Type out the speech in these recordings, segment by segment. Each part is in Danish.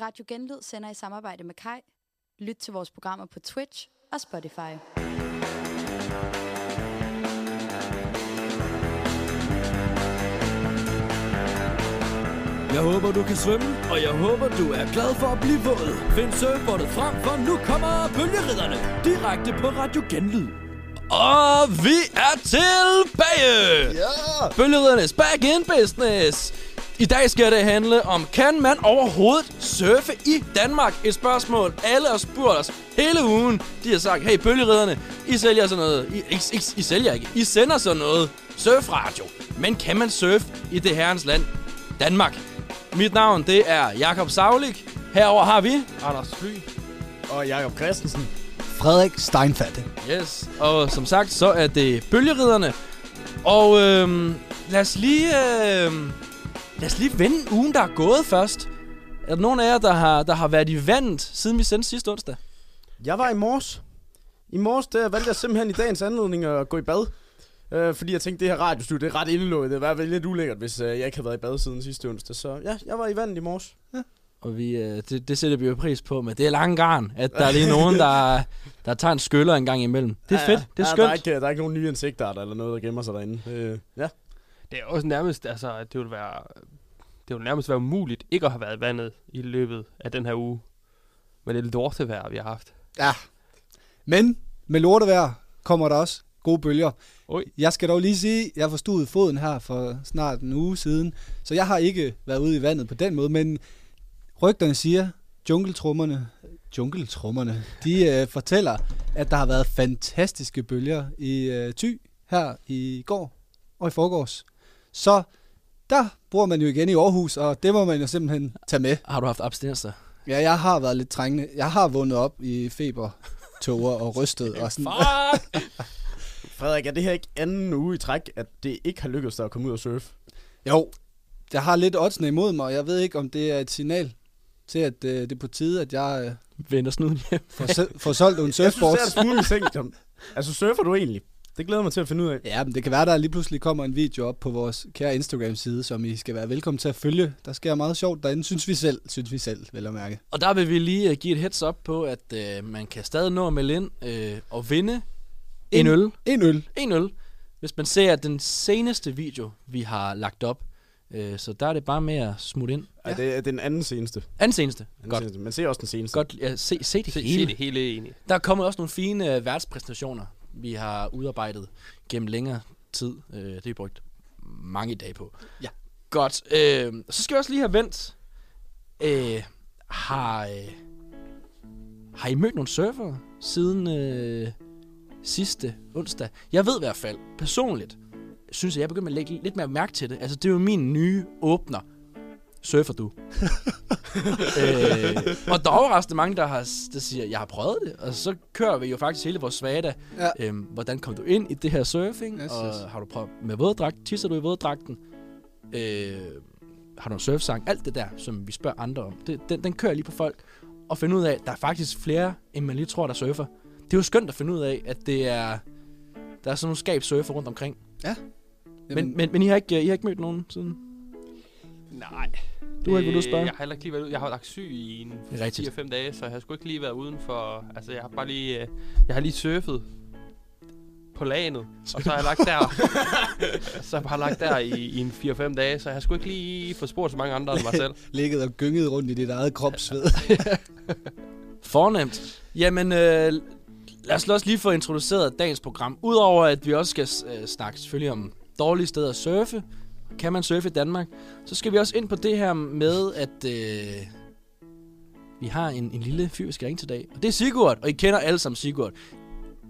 Radio Genlyd sender i samarbejde med Kai. Lyt til vores programmer på Twitch og Spotify. Jeg håber, du kan svømme, og jeg håber, du er glad for at blive våd. Find surfbordet frem, for nu kommer bølgeridderne direkte på Radio Genlyd. Og vi er tilbage! Ja! Bølgeriddernes back in business. I dag skal det handle om, kan man overhovedet surfe i Danmark? Et spørgsmål, alle har spurgt os hele ugen. De har sagt, hey bølgeridderne, I sælger sådan noget. I, I, I, I sælger ikke, I sender sådan noget surfradio. Men kan man surfe i det herrens land? Danmark. Mit navn, det er Jakob Saulik. Herover har vi... Anders Fly. Og Jakob Christensen. Frederik Steinfatte. Yes, og som sagt, så er det bølgeridderne. Og øhm, lad os lige... Øhm, lad os lige vende ugen, der er gået først. Er der nogen af jer, der har, der har været i vandet, siden vi sendte sidste onsdag? Jeg var i mors. I mors, der valgte jeg simpelthen i dagens anledning at gå i bad. Øh, fordi jeg tænkte, det her radiostudie, det er ret indelukket. Det var vel lidt ulækkert, hvis øh, jeg ikke havde været i bad siden sidste onsdag. Så ja, jeg var i vandet i mors. Og vi, øh, det, det sætter vi jo pris på, men det er lang garn, at der er lige nogen, der, der tager en skyller en gang imellem. Det er fedt, det er ja, skønt. Der er, ikke, der er ikke nogen nye insekter eller noget, der gemmer sig derinde. Øh, ja. Det er også nærmest, altså, det vil være, det vil nærmest være umuligt ikke at have været i vandet i løbet af den her uge. Men det lortevejr, vi har haft. Ja. Men med lortevejr kommer der også gode bølger. Oj. Jeg skal dog lige sige, at jeg forstod foden her for snart en uge siden, så jeg har ikke været ude i vandet på den måde, men rygterne siger, jungletrummerne, jungletrummerne, de øh, fortæller, at der har været fantastiske bølger i øh, Thy her i går og i forgårs. Så der bor man jo igen i Aarhus, og det må man jo simpelthen tage med. Har du haft abstinenser? Ja, jeg har været lidt trængende. Jeg har vundet op i feber, tåger og rystet. og sådan. Fuck! Frederik, er det her ikke anden uge i træk, at det ikke har lykkedes dig at komme ud og surfe? Jo, jeg har lidt oddsene imod mig, og jeg ved ikke, om det er et signal til, at øh, det er på tide, at jeg øh, Vender snuden hjem. får, se- får solgt nogle Jeg synes, det er en smule sænkt. Altså, surfer du egentlig? Det glæder mig til at finde ud af. Ja, men det kan være, der lige pludselig kommer en video op på vores kære Instagram-side, som I skal være velkommen til at følge. Der sker meget sjovt derinde, synes vi selv, synes vi selv, vel at mærke. Og der vil vi lige uh, give et heads up på, at uh, man kan stadig nå at melde ind uh, og vinde en øl. En øl. En øl. Hvis man ser den seneste video, vi har lagt op. Uh, så der er det bare med at smutte ind. Ja. det er den anden seneste. Anden seneste. Anden Godt. seneste. Men se også den seneste. Godt. Ja, se, se det Se, hele. se det hele egentlig. Der er kommet også nogle fine uh, værtspræsentationer, vi har udarbejdet gennem længere tid. Uh, det har vi brugt mange dage på. Ja. Godt. Uh, så skal vi også lige have vendt. Uh, har, uh, har I mødt nogle surfere siden uh, sidste onsdag? Jeg ved i hvert fald, personligt, synes jeg, jeg begynder at lægge lidt mere mærke til det. Altså, det er jo min nye åbner. Surfer du? øh, og der er overraskende mange, der, har, der siger, jeg har prøvet det. Og så kører vi jo faktisk hele vores svada. Ja. Øhm, hvordan kom du ind i det her surfing? Yes, og yes. har du prøvet med våddragt? Tisser du i våddragten? Øh, har du en surfsang? Alt det der, som vi spørger andre om. Det, den, den kører lige på folk. Og finde ud af, at der er faktisk flere, end man lige tror, der surfer. Det er jo skønt at finde ud af, at det er... Der er sådan nogle skabsurfer rundt omkring. Men, men, men I, har ikke, I har ikke mødt nogen siden? Nej. Du har ikke været ude spørge? Jeg har heller ikke lige været ude. Jeg har lagt syg i en Det er rigtigt. 4-5 dage, så jeg har sgu ikke lige været uden for... Altså, jeg har bare lige... øh, Jeg har lige surfet på lagenet, og så har jeg lagt der... så har jeg bare lagt der i, i en 4-5 dage, så jeg har sgu ikke lige fået spurgt så mange andre end mig selv. Ligget og gynget rundt i dit eget kropsved. Fornemt. Jamen, øh, lad os også lige få introduceret dagens program. Udover at vi også skal øh, snakke selvfølgelig om dårlige steder at surfe. Kan man surfe i Danmark? Så skal vi også ind på det her med, at øh, vi har en, en lille fyr, vi skal ringe til i dag. Og det er Sigurd, og I kender alle sammen Sigurd.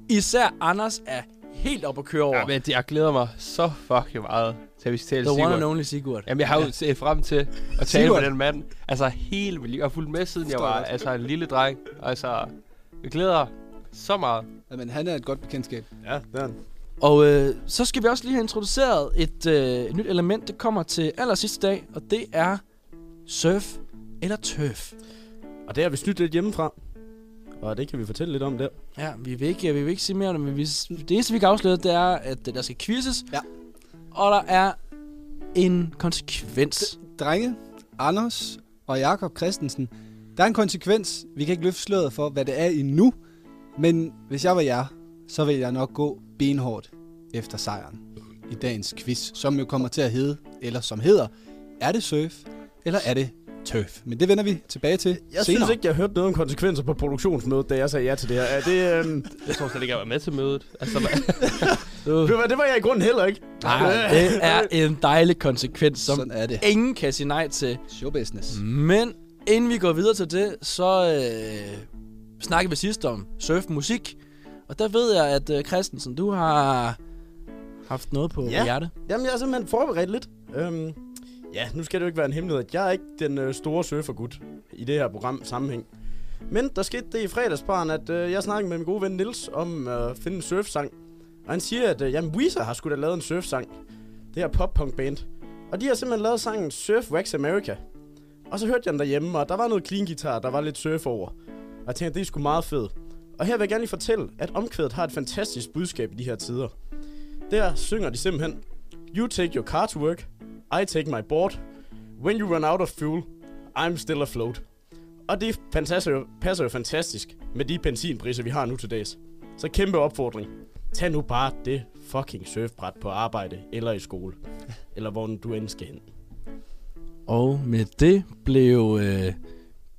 Især Anders er helt op at køre over. Ja, men det- jeg glæder mig så fucking meget til, at vi skal tale The one and Sigurd. only Sigurd. Jamen, jeg har jo Ja. set frem til at tale Sigurd. med den mand. Altså, hele mit liv. Jeg har fulgt med, siden jeg var jeg. altså, en lille dreng. Altså, vi glæder så meget. Men han er et godt bekendtskab. Ja, det er den. Og øh, så skal vi også lige have introduceret et, øh, et nyt element, det kommer til allersidste dag, og det er surf eller tøf. Og det har vi snydt lidt hjemmefra. Og det kan vi fortælle lidt om der. Ja, vi vil ikke, vi vil ikke sige mere om det, men vi, det eneste, vi kan afsløre, det er, at der skal quizzes. Ja. Og der er en konsekvens. Drenge, Anders og Jakob Christensen, Der er en konsekvens. Vi kan ikke løfte sløret for, hvad det er endnu. Men hvis jeg var jer, så vil jeg nok gå benhårdt efter sejren i dagens quiz, som jo kommer til at hedde, eller som hedder, er det surf, eller er det turf? Men det vender vi tilbage til Jeg senere. synes ikke, jeg har hørt noget om konsekvenser på produktionsmødet, da jeg sagde ja til det her. Er det, øhm, Jeg tror slet ikke, jeg var med til mødet. Altså, det var jeg i grunden heller ikke. Nej, det er en dejlig konsekvens, som Sådan er det. ingen kan sige nej til. Show business. Men inden vi går videre til det, så øh, snakkede vi sidst om surfmusik. Og der ved jeg, at øh, Christensen, du har haft noget på Ja. hjerte. Jamen, jeg har simpelthen forberedt lidt. Øhm, ja, nu skal det jo ikke være en hemmelighed, at jeg er ikke den øh, store surfergut i det her program sammenhæng. Men der skete det i fredagsbaren, at øh, jeg snakkede med min gode ven Nils om øh, at finde en surfsang. Og han siger, at øh, jamen, Weezer har sgu da lavet en surfsang. Det her pop-punk band. Og de har simpelthen lavet sangen Surf Wax America. Og så hørte jeg den derhjemme, og der var noget clean guitar, der var lidt surf over. Og jeg tænkte, det er sgu meget fedt. Og her vil jeg gerne lige fortælle, at omkvædet har et fantastisk budskab i de her tider. Der synger de simpelthen, You take your car to work, I take my board. When you run out of fuel, I'm still afloat. Og det passer jo, passer jo fantastisk med de benzinpriser, vi har nu til dags. Så kæmpe opfordring. Tag nu bare det fucking surfbræt på arbejde eller i skole. Eller hvor du end skal hen. Og med det blev øh,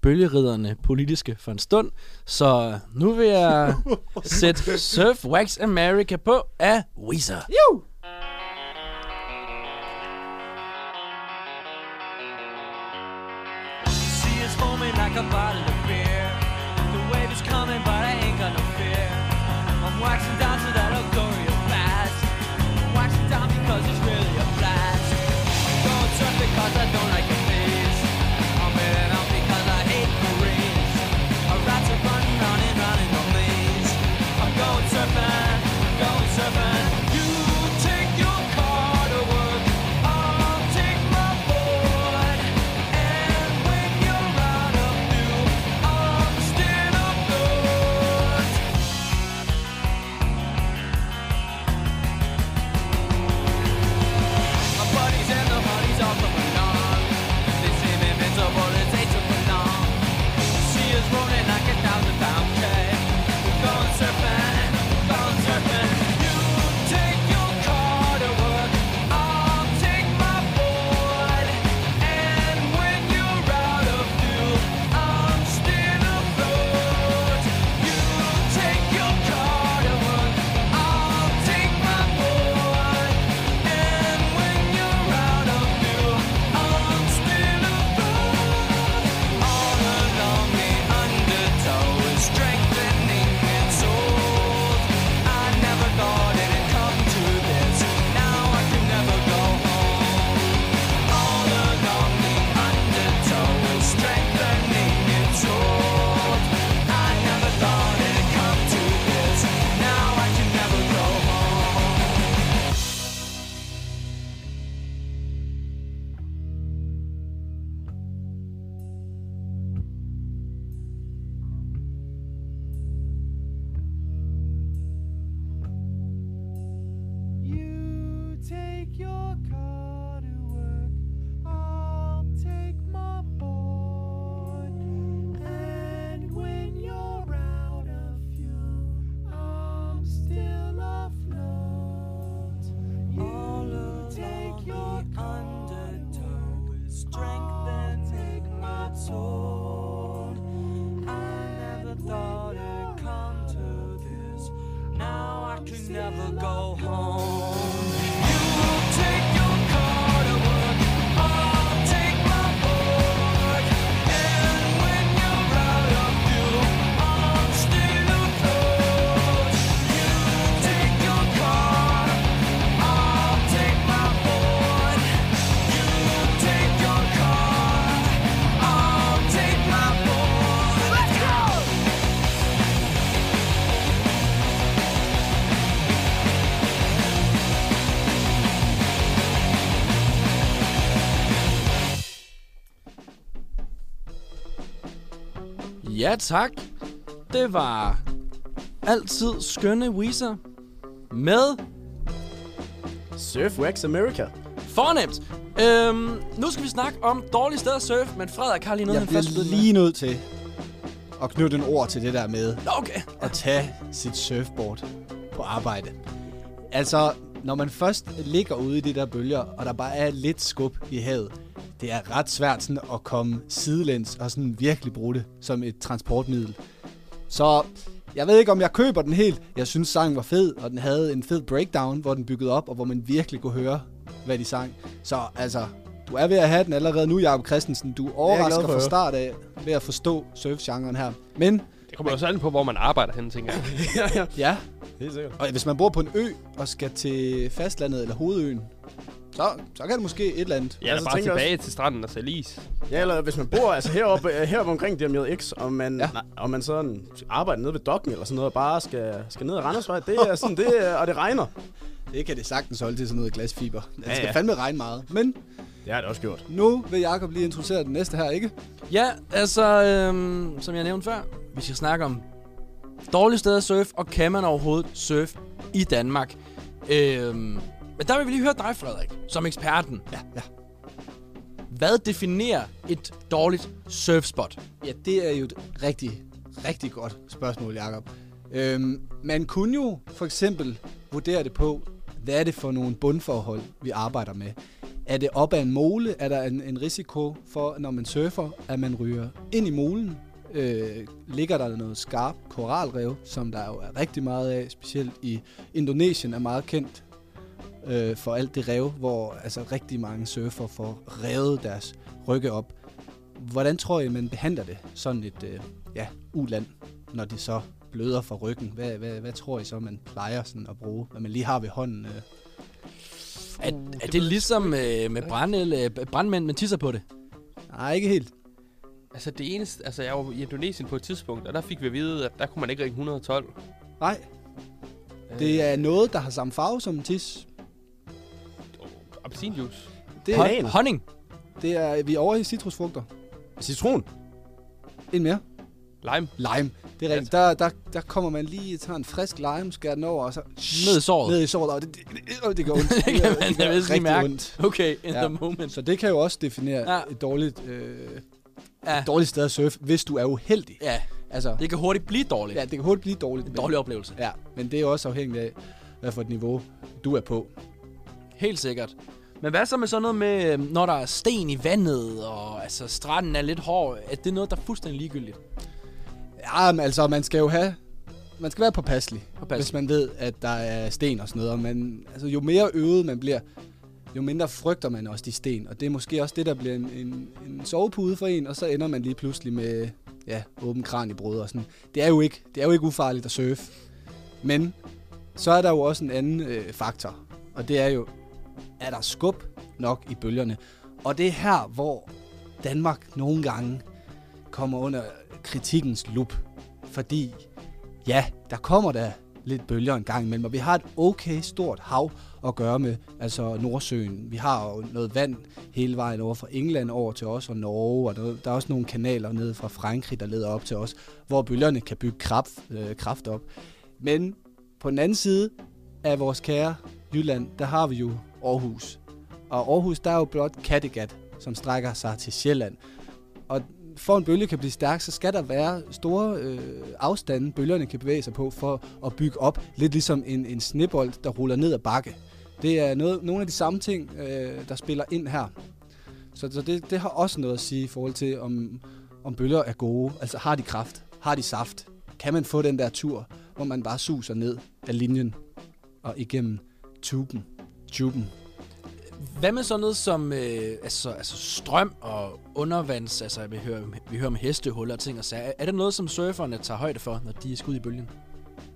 bølgeriderne politiske for en stund. Så nu vil jeg sætte Surf Wax America på af Weezer. See Ja tak. Det var altid skønne Weezer med Surf Wax America. fornemt. Øhm, nu skal vi snakke om dårlige steder at surfe, men Frederik har lige noget, Jeg han først lige nødt til at knytte en ord til det der med Okay. at tage sit surfboard på arbejde. Altså, når man først ligger ude i de der bølger, og der bare er lidt skub i havet, det er ret svært sådan at komme sidelæns og sådan virkelig bruge det som et transportmiddel. Så jeg ved ikke, om jeg køber den helt. Jeg synes, sangen var fed, og den havde en fed breakdown, hvor den byggede op, og hvor man virkelig kunne høre, hvad de sang. Så altså, du er ved at have den allerede nu, Jacob Christensen. Du overrasker fra start af ved at forstå surfgenren her. Men Det kommer jo så an på, hvor man arbejder henne, tænker jeg. ja, ja. ja, Helt sikkert. og hvis man bor på en ø og skal til fastlandet eller hovedøen, så, så kan det måske et eller andet. Jeg er så bare tilbage til stranden og sælge is. Ja, eller hvis man bor altså heroppe, øh, heroppe omkring DMX, og man, Ja. ja. nej, og man sådan arbejder nede ved dokken eller sådan noget, og bare skal, skal ned ad Randersvej, det er sådan, det og det regner. Det kan det sagtens holde til sådan noget glasfiber. Det Ja, skal ja. fandme regne meget. Men Det har det også gjort. nu vil Jacob lige introducere den næste her, ikke? Ja, altså, øhm, som jeg nævnte før, vi skal snakke om dårlige steder at surfe, og kan man overhovedet surfe i Danmark? Øhm, men der vil vi lige høre dig, Frederik, som eksperten. Ja, ja. Hvad definerer et dårligt surfspot? Ja, det er jo et rigtig, rigtig godt spørgsmål, Jacob. Øhm, man kunne jo for eksempel vurdere det på, hvad er det for nogle bundforhold, vi arbejder med. Er det op ad en mole? Er der en, en risiko for, når man surfer, at man ryger ind i molen? Øh, ligger der noget skarpt koralrev, som der jo er rigtig meget af, specielt i Indonesien er meget kendt øh, for alt det rev, hvor altså rigtig mange surfer får revet deres rygge op. Hvordan tror I, man behandler det, sådan et øh, ja, uland, når de så bløder fra ryggen? Hvad, hvad, hvad tror I så, man plejer sådan at bruge, hvad man lige har ved hånden? Øh? Er, er det ligesom øh, med brand, eller, brandmænd, man tisser på det? Nej, ikke helt. Altså det eneste, altså jeg var i Indonesien på et tidspunkt, og der fik vi at vide, at der kunne man ikke ringe 112. Nej, det er noget, der har samme farve som en tis. Appelsinjuice. Det Hon- er, honning? det er, vi er over i citrusfrugter. Citron. En mere. Lime. Lime. Det er rigtigt. Der, der, der kommer man lige, tager en frisk lime, skærer den over, og så Ned i såret? ned i såret, og det, det, det, det gør ondt. Det kan man da vist lige mærke. Okay, in Ja. the moment. Så det kan jo også definere Ja. ja. et dårligt, øh, Ja. dårligt sted at surfe, hvis du er uheldig. Ja, Altså, det kan hurtigt blive dårligt. ja, det kan hurtigt blive dårligt. En men- dårlig oplevelse. Ja, men det er jo også afhængigt af, hvad for et niveau du er på. Helt sikkert. Men hvad så med sådan noget med, øh, når der er sten i vandet, og altså stranden er lidt hård? Er det noget, der er fuldstændig ligegyldigt? Ja, men altså, man skal jo have... Man skal være påpasselig, Påpasselig. hvis man ved, at der er sten og sådan noget. Og man, altså, jo mere øvet man bliver, jo mindre frygter man også de sten. Og det er måske også det, der bliver en, en, en sovepude for en, og så ender man lige pludselig med ja, åben kran i brød og sådan. Det er jo ikke, det er jo ikke ufarligt at surfe. Men så er der jo også en anden øh, faktor, og det er jo, er der skub nok i bølgerne? Og det er her, hvor Danmark nogle gange kommer under kritikkens lup. Fordi, ja, der kommer der lidt bølger en gang imellem, og vi har et okay stort hav at gøre med, altså Nordsøen. Vi har jo noget vand hele vejen over fra England over til os og Norge, og der, der er også nogle kanaler nede fra Frankrig, der leder op til os, hvor bølgerne kan bygge kraft, øh, kraft op. Men på den anden side af vores kære Jylland, der har vi jo Aarhus. Og Aarhus, der er jo blot Kattegat, som strækker sig til Sjælland. Og for en bølge kan blive stærk, så skal der være store øh, afstande, bølgerne kan bevæge sig på, for at bygge op. Lidt ligesom en, en snebold, der ruller ned ad bakke. Det er noget, nogle af de samme ting, øh, der spiller ind her. Så, så det, det har også noget at sige i forhold til, om, om bølger er gode. Altså har de kraft? Har de saft? Kan man få den der tur, hvor man bare suser ned af linjen og igennem tuben? Tuben. Hvad med sådan noget som øh, altså, altså strøm og undervands, altså vi hører, vi hører om hestehuller og ting og sager. Er det noget, som surferne tager højde for, når de er skudt i bølgen?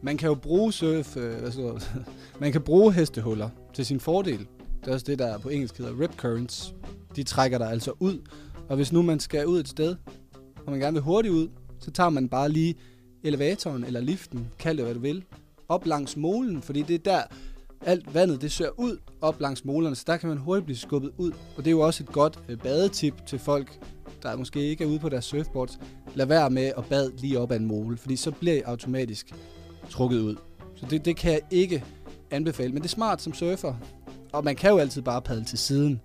Man kan jo bruge surf, øh, hvad man kan bruge hestehuller til sin fordel. Det er også det, der på engelsk hedder rip currents. De trækker dig altså ud. Og hvis nu man skal ud et sted, og man gerne vil hurtigt ud, så tager man bare lige elevatoren eller liften, kald det hvad du vil, op langs molen, fordi det er der, alt vandet det søger ud op langs molerne, så der kan man hurtigt blive skubbet ud. Og det er jo også et godt øh, badetip til folk, der måske ikke er ude på deres surfboards. Lad være med at bade lige op ad en mole, fordi så bliver I automatisk trukket ud. Så det, det kan jeg ikke anbefale. Men det er smart som surfer. Og man kan jo altid bare padle til siden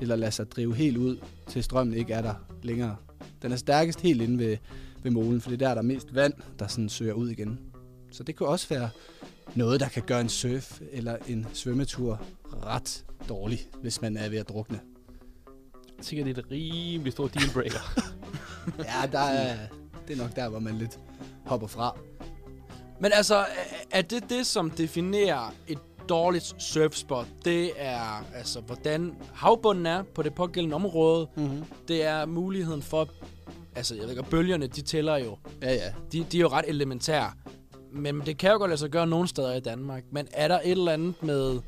eller lade sig drive helt ud, til strømmen ikke er der længere. Den er stærkest helt inde ved, ved molen, for det er der, der er mest vand, der sådan søger ud igen. Så det kunne også være noget, der kan gøre en surf eller en svømmetur ret dårlig, hvis man er ved at drukne. Jeg tænker, det er et rimelig stort dealbreaker. Ja, der er, det er nok der, hvor man lidt hopper fra. Men altså, er- er det det, som definerer et dårligt surfspot? Det er altså, hvordan havbunden er på det pågældende område. Mm-hmm. Det er muligheden for... Altså, jeg ved ikke, bølgerne, de tæller jo. Ja, ja. De, de er jo ret elementære. Men det kan jo godt lade sig gøre nogle steder i Danmark. Men er der et eller andet med...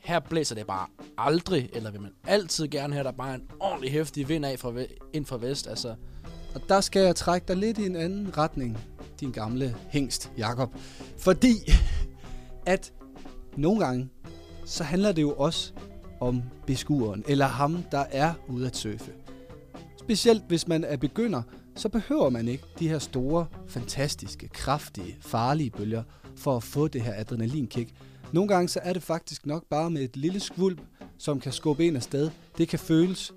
Her blæser det bare aldrig, eller vil man altid gerne have, der bare en ordentlig hæftig vind af fra, ind fra vest? Altså, Og der skal jeg trække dig lidt i en anden retning, din gamle hængst, Jakob. Fordi at nogle gange, så handler det jo også om beskueren, eller ham, der er ude at surfe. Specielt hvis man er begynder, så behøver man ikke de her store, fantastiske, kraftige, farlige bølger for at få det her adrenalinkick. Nogle gange så er det faktisk nok bare med et lille skvulp, som kan skubbe en afsted. Det kan føles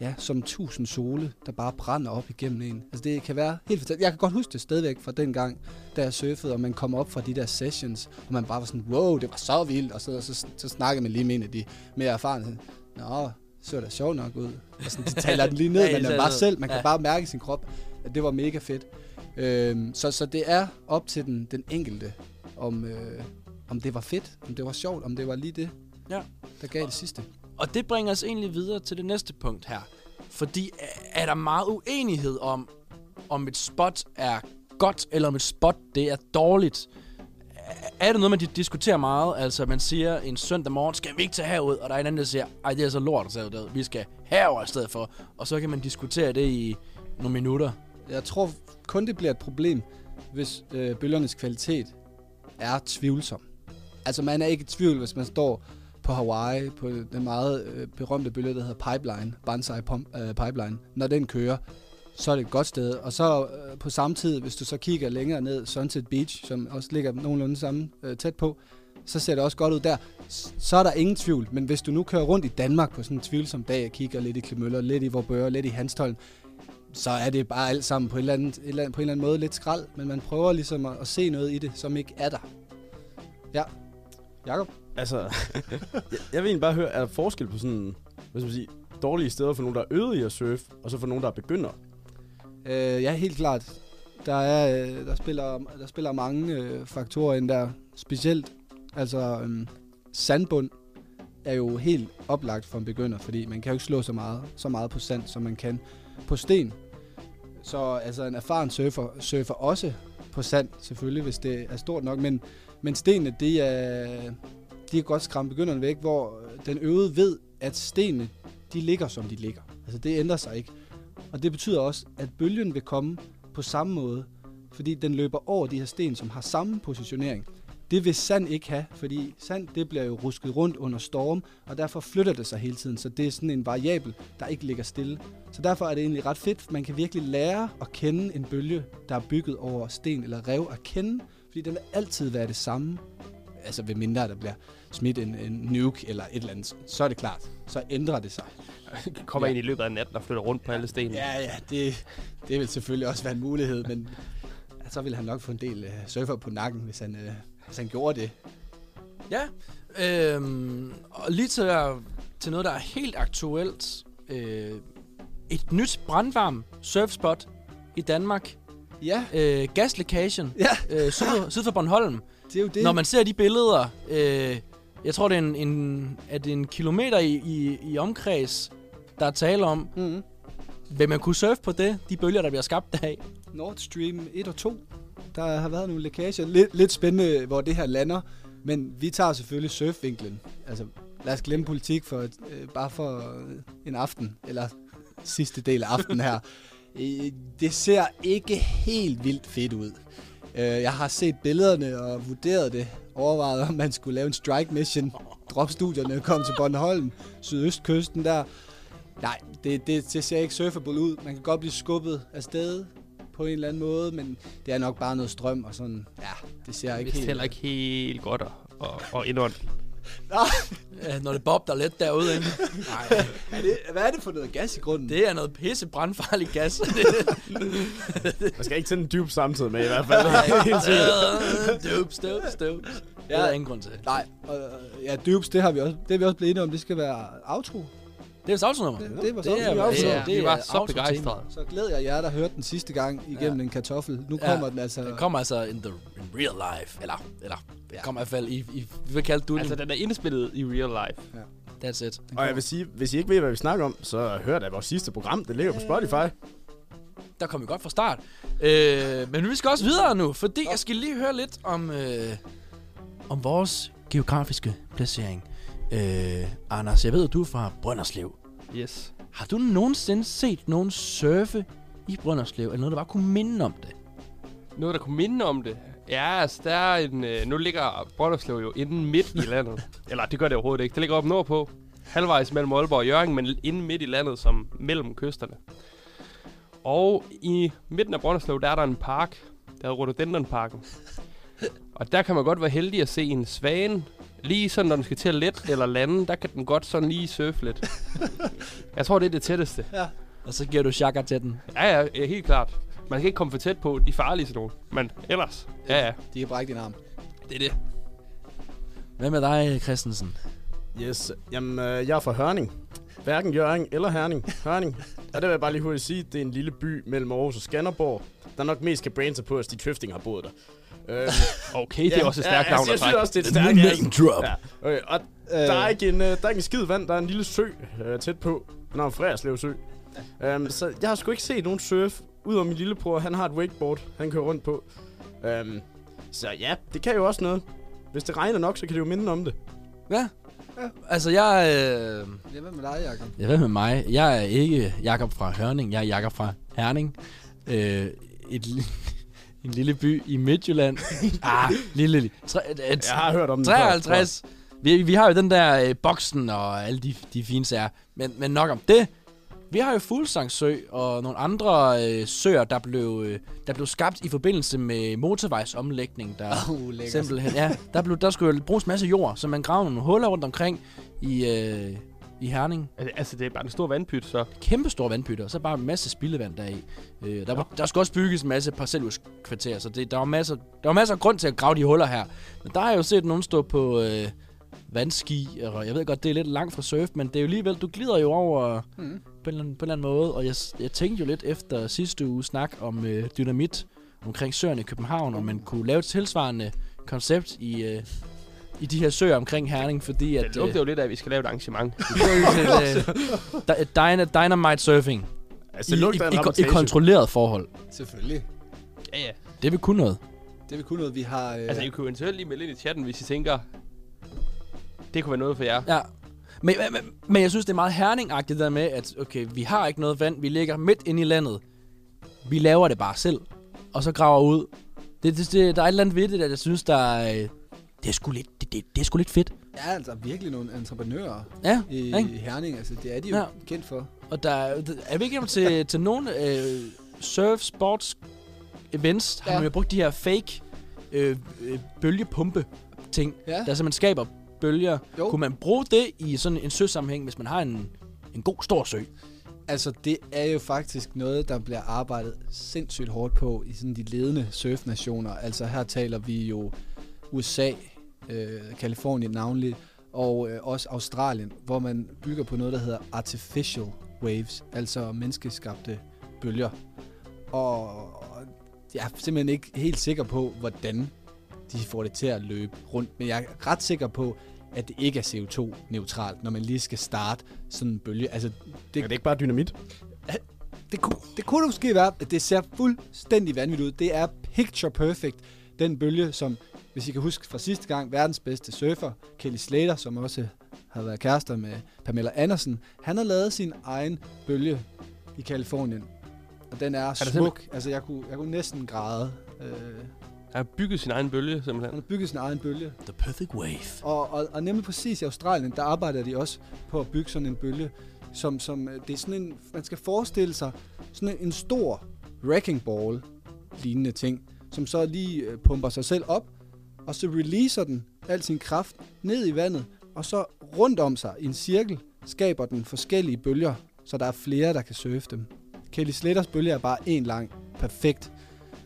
ja, som tusind sole, der bare brænder op igennem en. Altså det kan være helt fantastisk. Jeg kan godt huske det stadigvæk fra den gang, da jeg surfede, og man kom op fra de der sessions, og man bare var sådan, wow, det var så vildt, og så, så, så snakkede man lige med en af de mere erfarne. Nå, så da sjovt nok ud. Og sådan, de taler den lige ned, Ja, men taler bare selv, man kan Ja. bare mærke i sin krop, at det var mega fedt. Øhm, så, så det er op til den, den enkelte, om, øh, om det var fedt, om det var sjovt, om det var lige det, Ja. der gav det sidste. Og det bringer os egentlig videre til det næste punkt her. Fordi er der meget uenighed om, om et spot er godt, eller om et spot det er dårligt? Er- det noget, man diskuterer meget? Altså, man siger en søndag morgen, skal vi ikke tage herud? Og der er en anden, der siger, ej, det er så lort at tage ud. Vi skal herover i stedet for. Og så kan man diskutere det i nogle minutter. Jeg tror kun, det bliver et problem, hvis øh, bølgernes kvalitet er tvivlsom. Altså, man er ikke i tvivl, hvis man står på Hawaii, på den meget øh, berømte bølge, der hedder Pipeline, Banzai Pump, øh, Pipeline. Når den kører, så er det et godt sted. Og så øh, på samme tid, hvis du så kigger længere ned, Sunset Beach, som også ligger nogenlunde samme øh, tæt på, så ser det også godt ud der. S- Så er der ingen tvivl. Men hvis du nu kører rundt i Danmark på sådan en tvivlsom dag og kigger lidt i Klemøller, lidt i Vorbøre, lidt i Hanstholm, så er det bare alt sammen på, et eller andet, et eller andet, på en eller anden måde lidt skrald, men man prøver ligesom at, at se noget i det, som ikke er der. Ja. Jakob? Altså, jeg, jeg vil egentlig bare høre, er der forskel på sådan, hvad skal man sige, dårlige steder for nogen, der er øvet i at surfe, og så for nogen, der er begynder? Øh, ja, helt klart. Der, er, øh, der, spiller, der spiller mange øh, faktorer ind der. Specielt, altså øh, sandbund er jo helt oplagt for en begynder, fordi man kan jo ikke slå så meget, så meget på sand, som man kan på sten. Så altså en erfaren surfer, surfer også på sand, selvfølgelig, hvis det er stort nok, men, men stenene, de er, de kan godt skræmme begynderne væk, hvor den øvede ved, at stenene, de ligger, som de ligger. Altså det ændrer sig ikke. Og det betyder også, at bølgen vil komme på samme måde, fordi den løber over de her sten, som har samme positionering. Det vil sand ikke have, fordi sand det bliver jo rusket rundt under storm, og derfor flytter det sig hele tiden. Så det er sådan en variabel, der ikke ligger stille. Så derfor er det egentlig ret fedt, man kan virkelig lære at kende en bølge, der er bygget over sten eller rev at kende, fordi den vil altid være det samme. Altså ved mindre der bliver smidt en, en nuke eller et eller andet, så er det klart. Så ændrer det sig. Kommer Ja. ind i løbet af natten og flytter rundt på alle stenene. Ja, ja, det, det vil selvfølgelig også være en mulighed, men så vil han nok få en del uh, surfer på nakken, hvis han, uh, hvis han gjorde det. Ja, øhm, og lige til, at- til noget, der er helt aktuelt. Øh, et nyt brandvarm surfspot i Danmark. Ja, Øh, gaslækagen ja, øh, syd, syd for Bornholm. Det er jo det. Når man ser de billeder, øh, jeg tror, det er en, en, at det er en kilometer i, i, i omkreds, der er tale om. mm-hmm. Vil man kunne surfe på det, de bølger, der bliver skabt deraf? Nord Stream 1 og 2, der har været nogle lækager. Lidt, lidt spændende, hvor det her lander, men vi tager selvfølgelig surfvinklen. Altså, lad os glemme politik for, øh, bare for øh, en aften, eller sidste del af aftenen her. Øh, det ser ikke helt vildt fedt ud. Øh, jeg har set billederne og vurderet det. Overvejet, om man skulle lave en strike mission. Drop studierne, kom til Bornholm, sydøstkysten der. Nej, det, det, det ser ikke surfable ud. Man kan godt blive skubbet afsted på en eller anden måde, men det er nok bare noget strøm og sådan. Ja, det ser Det ikke helt... heller ikke helt godt at, at, at Ja, når det bobler lidt derude, ikke? Nej, Er det, hvad er det for noget gas i grunden? det er noget pisse brandfarlig gas. Man skal ikke tænde en dyb samtidig med i hvert fald. Sikkert. Dupes, dupes, dupes. Det er der ingen grund til. Nej, og, ja, dybs, det har vi også, det er vi også blevet enige om, det skal være outro. Det er sausenummer. Det, det var så. Det er, outro. det er, det var så begejstrede. Så glæder jeg jer, der hørte den sidste gang igennem Ja. en kartoffel. Nu Ja. kommer den altså... Den kommer altså in, the, in real life. Eller, eller det Ja. kommer i hvert fald i, i hvad kalder du det? Altså, den er indspillet i real life. That's it. Den Og jeg vil sige, hvis I ikke ved, hvad vi snakker om, så hør da vores sidste program. Det ligger på Spotify. Der kom vi godt fra start. Øh, men vi skal også videre nu, fordi jeg skal lige høre lidt om, øh, om vores geografiske placering. Øh, Anders, jeg ved, du er fra Brønderslev. Yes. Har du nogensinde set nogen surfe i Brønderslev, eller noget, der bare kunne minde om det? Noget, der kunne minde om det. Ja, altså, der er en... Øh, nu ligger Brønderslev jo inden midt i landet. Eller, det gør det overhovedet ikke. Det ligger op nordpå. Halvvejs mellem Aalborg og Jørgen, men inden midt i landet, som mellem kysterne. Og i midten af Brønderslev, der er der en park. Der er Rhododendronparken. Og der kan man godt være heldig at se en svane. Lige sådan, når den skal til at lette eller lande, der kan den godt sådan lige surfe lidt. Jeg tror, det er det tætteste. Og så giver du chakra til den. Ja, ja, ja, helt klart. Man skal ikke komme for tæt på de farlige sådan nogle. Men ellers, ja, ja, De kan brække din arm. det er det. Hvad med dig, Christensen? Yes. Jamen, øh, jeg er fra Hørning. Hverken Jørgen eller Herning. Hørning. Og det vil jeg bare lige hurtigt sige, det er en lille by mellem Aarhus og Skanderborg, der nok mest kan brande sig på, at de tøftinger har boet der. Øhm, Okay, det er også et stærkt ja, navn altså, at Jeg synes også, det er et stærkt name drop. Ja. Okay, og der, er ikke en, øh, der er ikke en skid vand, der er en lille sø øh, tæt på. Den er Frejerslev sø. Um, så jeg har sgu ikke set nogen surf, udover min lillebror. Han har et wakeboard, han kører rundt på. Um, så ja, det kan jo også noget. Hvis det regner nok, så kan det jo minde om det. Ja. Altså, jeg... Øh, Ja, hvad med dig, Jacob? Ja, hvad med mig? Jeg er ikke Jakob fra Hørning, jeg er Jakob fra Herning. Øh, et, en lille by i Midtjylland. ah, lille, lille. Tre, et, Jeg har hørt om det. 53. Vi, vi har jo den der øh, boksen og alle de, de fine sager. Men, men nok om det. Vi har jo Fuglsangsø og nogle andre øh, søer, der blev, øh, der blev skabt i forbindelse med motorvejsomlægning. Der, lækkert. Simpelthen, ja. Der, blev, der skulle bruges masse jord, så man gravede nogle huller rundt omkring i, øh, i Herning. Altså, Altså, det er bare en stor vandpyt, så. Kæmpe store vandpytter, og så bare en masse spildevand deri. Øh, der, var, der skulle også bygges en masse parcelhuskvarterer, så det, der, var masser, der var masser af grund til at grave de huller her. Men der har jeg jo set nogen stå på øh, vandski, og jeg ved godt, det er lidt langt fra surf, men det er jo alligevel, du glider jo over Mm. på en, på en eller anden måde, og jeg, jeg tænkte jo lidt efter sidste uge snak om øh, dynamit omkring søerne i København, om man kunne lave et tilsvarende koncept i, øh, i de her søer omkring Herning, fordi at... Det lugter jo lidt af, at vi skal lave et arrangement. øh, øh, dyna, dynamite surfing Altså, i, det lugter i, i, i rapportage. kontrolleret forhold. Selvfølgelig. ja, ja. Det vil kunne noget. Det vil kun noget, vi har... Øh, Altså, I kunne eventuelt lige melde ind i chatten, hvis I tænker, det kunne være noget for jer. Ja. Men, men, men, jeg synes, det er meget herningagtigt der med, at okay, vi har ikke noget vand, vi ligger midt inde i landet. Vi laver det bare selv, og så graver ud. Det, det, det, der er et eller andet ved det, at jeg synes, der er, øh, det er sgu lidt, det, det, det er sgu lidt fedt. Ja, altså virkelig nogle entreprenører Ja, i, ikke? Herning. Altså, det er de jo Ja. kendt for. Og der er, er vi ikke hjemme til, til nogle øh, surf sports events, har Ja. man jo brugt de her fake øh, øh, bølgepumpe ting, Ja, der simpelthen skaber bølger. Jo. Kunne man bruge det i sådan en søsammenhæng, hvis man har en, en god stor sø? altså det er jo faktisk noget, der bliver arbejdet sindssygt hårdt på i sådan de ledende surfnationer. Altså her taler vi jo USA, øh, Kalifornien navnlig, og øh, også Australien, hvor man bygger på noget, der hedder artificial waves, altså menneskeskabte bølger. Og jeg er simpelthen ikke helt sikker på, hvordan de får det til at løbe rundt, men jeg er ret sikker på, at det ikke er CO2-neutralt, når man lige skal starte sådan en bølge. Altså, Det er det ikke bare dynamit? det kunne, det kunne måske være, at det ser fuldstændig vanvittigt ud. Det er picture perfect, den bølge, som, hvis I kan huske fra sidste gang, verdens bedste surfer, Kelly Slater, som også har været kærester med Pamela Andersen, han har lavet sin egen bølge i Kalifornien. Og den er, er smuk. Altså, jeg kunne, jeg kunne næsten græde. Øh, Han har bygget sin egen bølge, han simpelthen. har bygget sin egen bølge. The perfect wave. Og, og, og nemlig præcis i Australien, der arbejder de også på at bygge sådan en bølge, som, som øh, det er sådan en, man skal forestille sig sådan en, en stor wrecking ball lignende ting, som så lige øh, pumper sig selv op, og så releaser den al sin kraft ned i vandet, og så rundt om sig i en cirkel skaber den forskellige bølger, så der er flere, der kan surfe dem. Kelly Slaters bølge er bare en lang, perfekt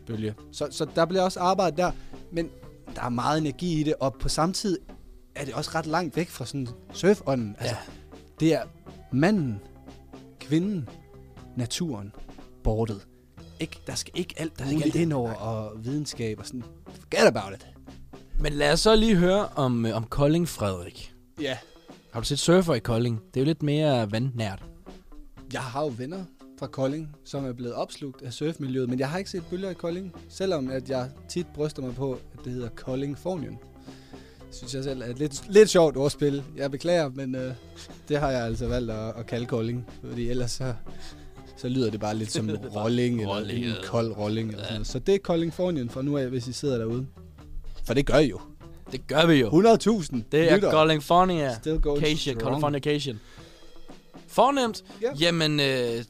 bølge. Så, så der bliver også arbejdet der, men der er meget energi i det, og på samme tid er det også ret langt væk fra sådan surfånden. Altså, Ja. Det er manden, kvinden, naturen, bordet. Ikke, der skal ikke alt Der er ikke muligt alt- ind over, og videnskab og sådan. Forget about it. Men lad os så lige høre om, øh, om Kolding, Frederik. Ja. Har du set surfer i Kolding? Det er jo lidt mere vandnært. Jeg har jo venner fra Kolding, som er blevet opslugt af surfmiljøet, men jeg har ikke set bølger i Kolding, selvom at jeg tit bryster mig på, at det hedder Kolding Fornion. Det synes jeg selv er et lidt, lidt sjovt ordspil. Jeg beklager, men øh, det har jeg altså valgt at, at kalde Kolding, fordi ellers så, så lyder det bare lidt som rolling, eller rolling, en kold rolling. Eller sådan noget. Så det er Kolding Fornion fra nu af, hvis I sidder derude. For det gør I jo. Det gør vi jo. 100.000 Det er lyttere. California. Still going Cation, strong. Californication. Fornemt. Ja. Jamen, øh,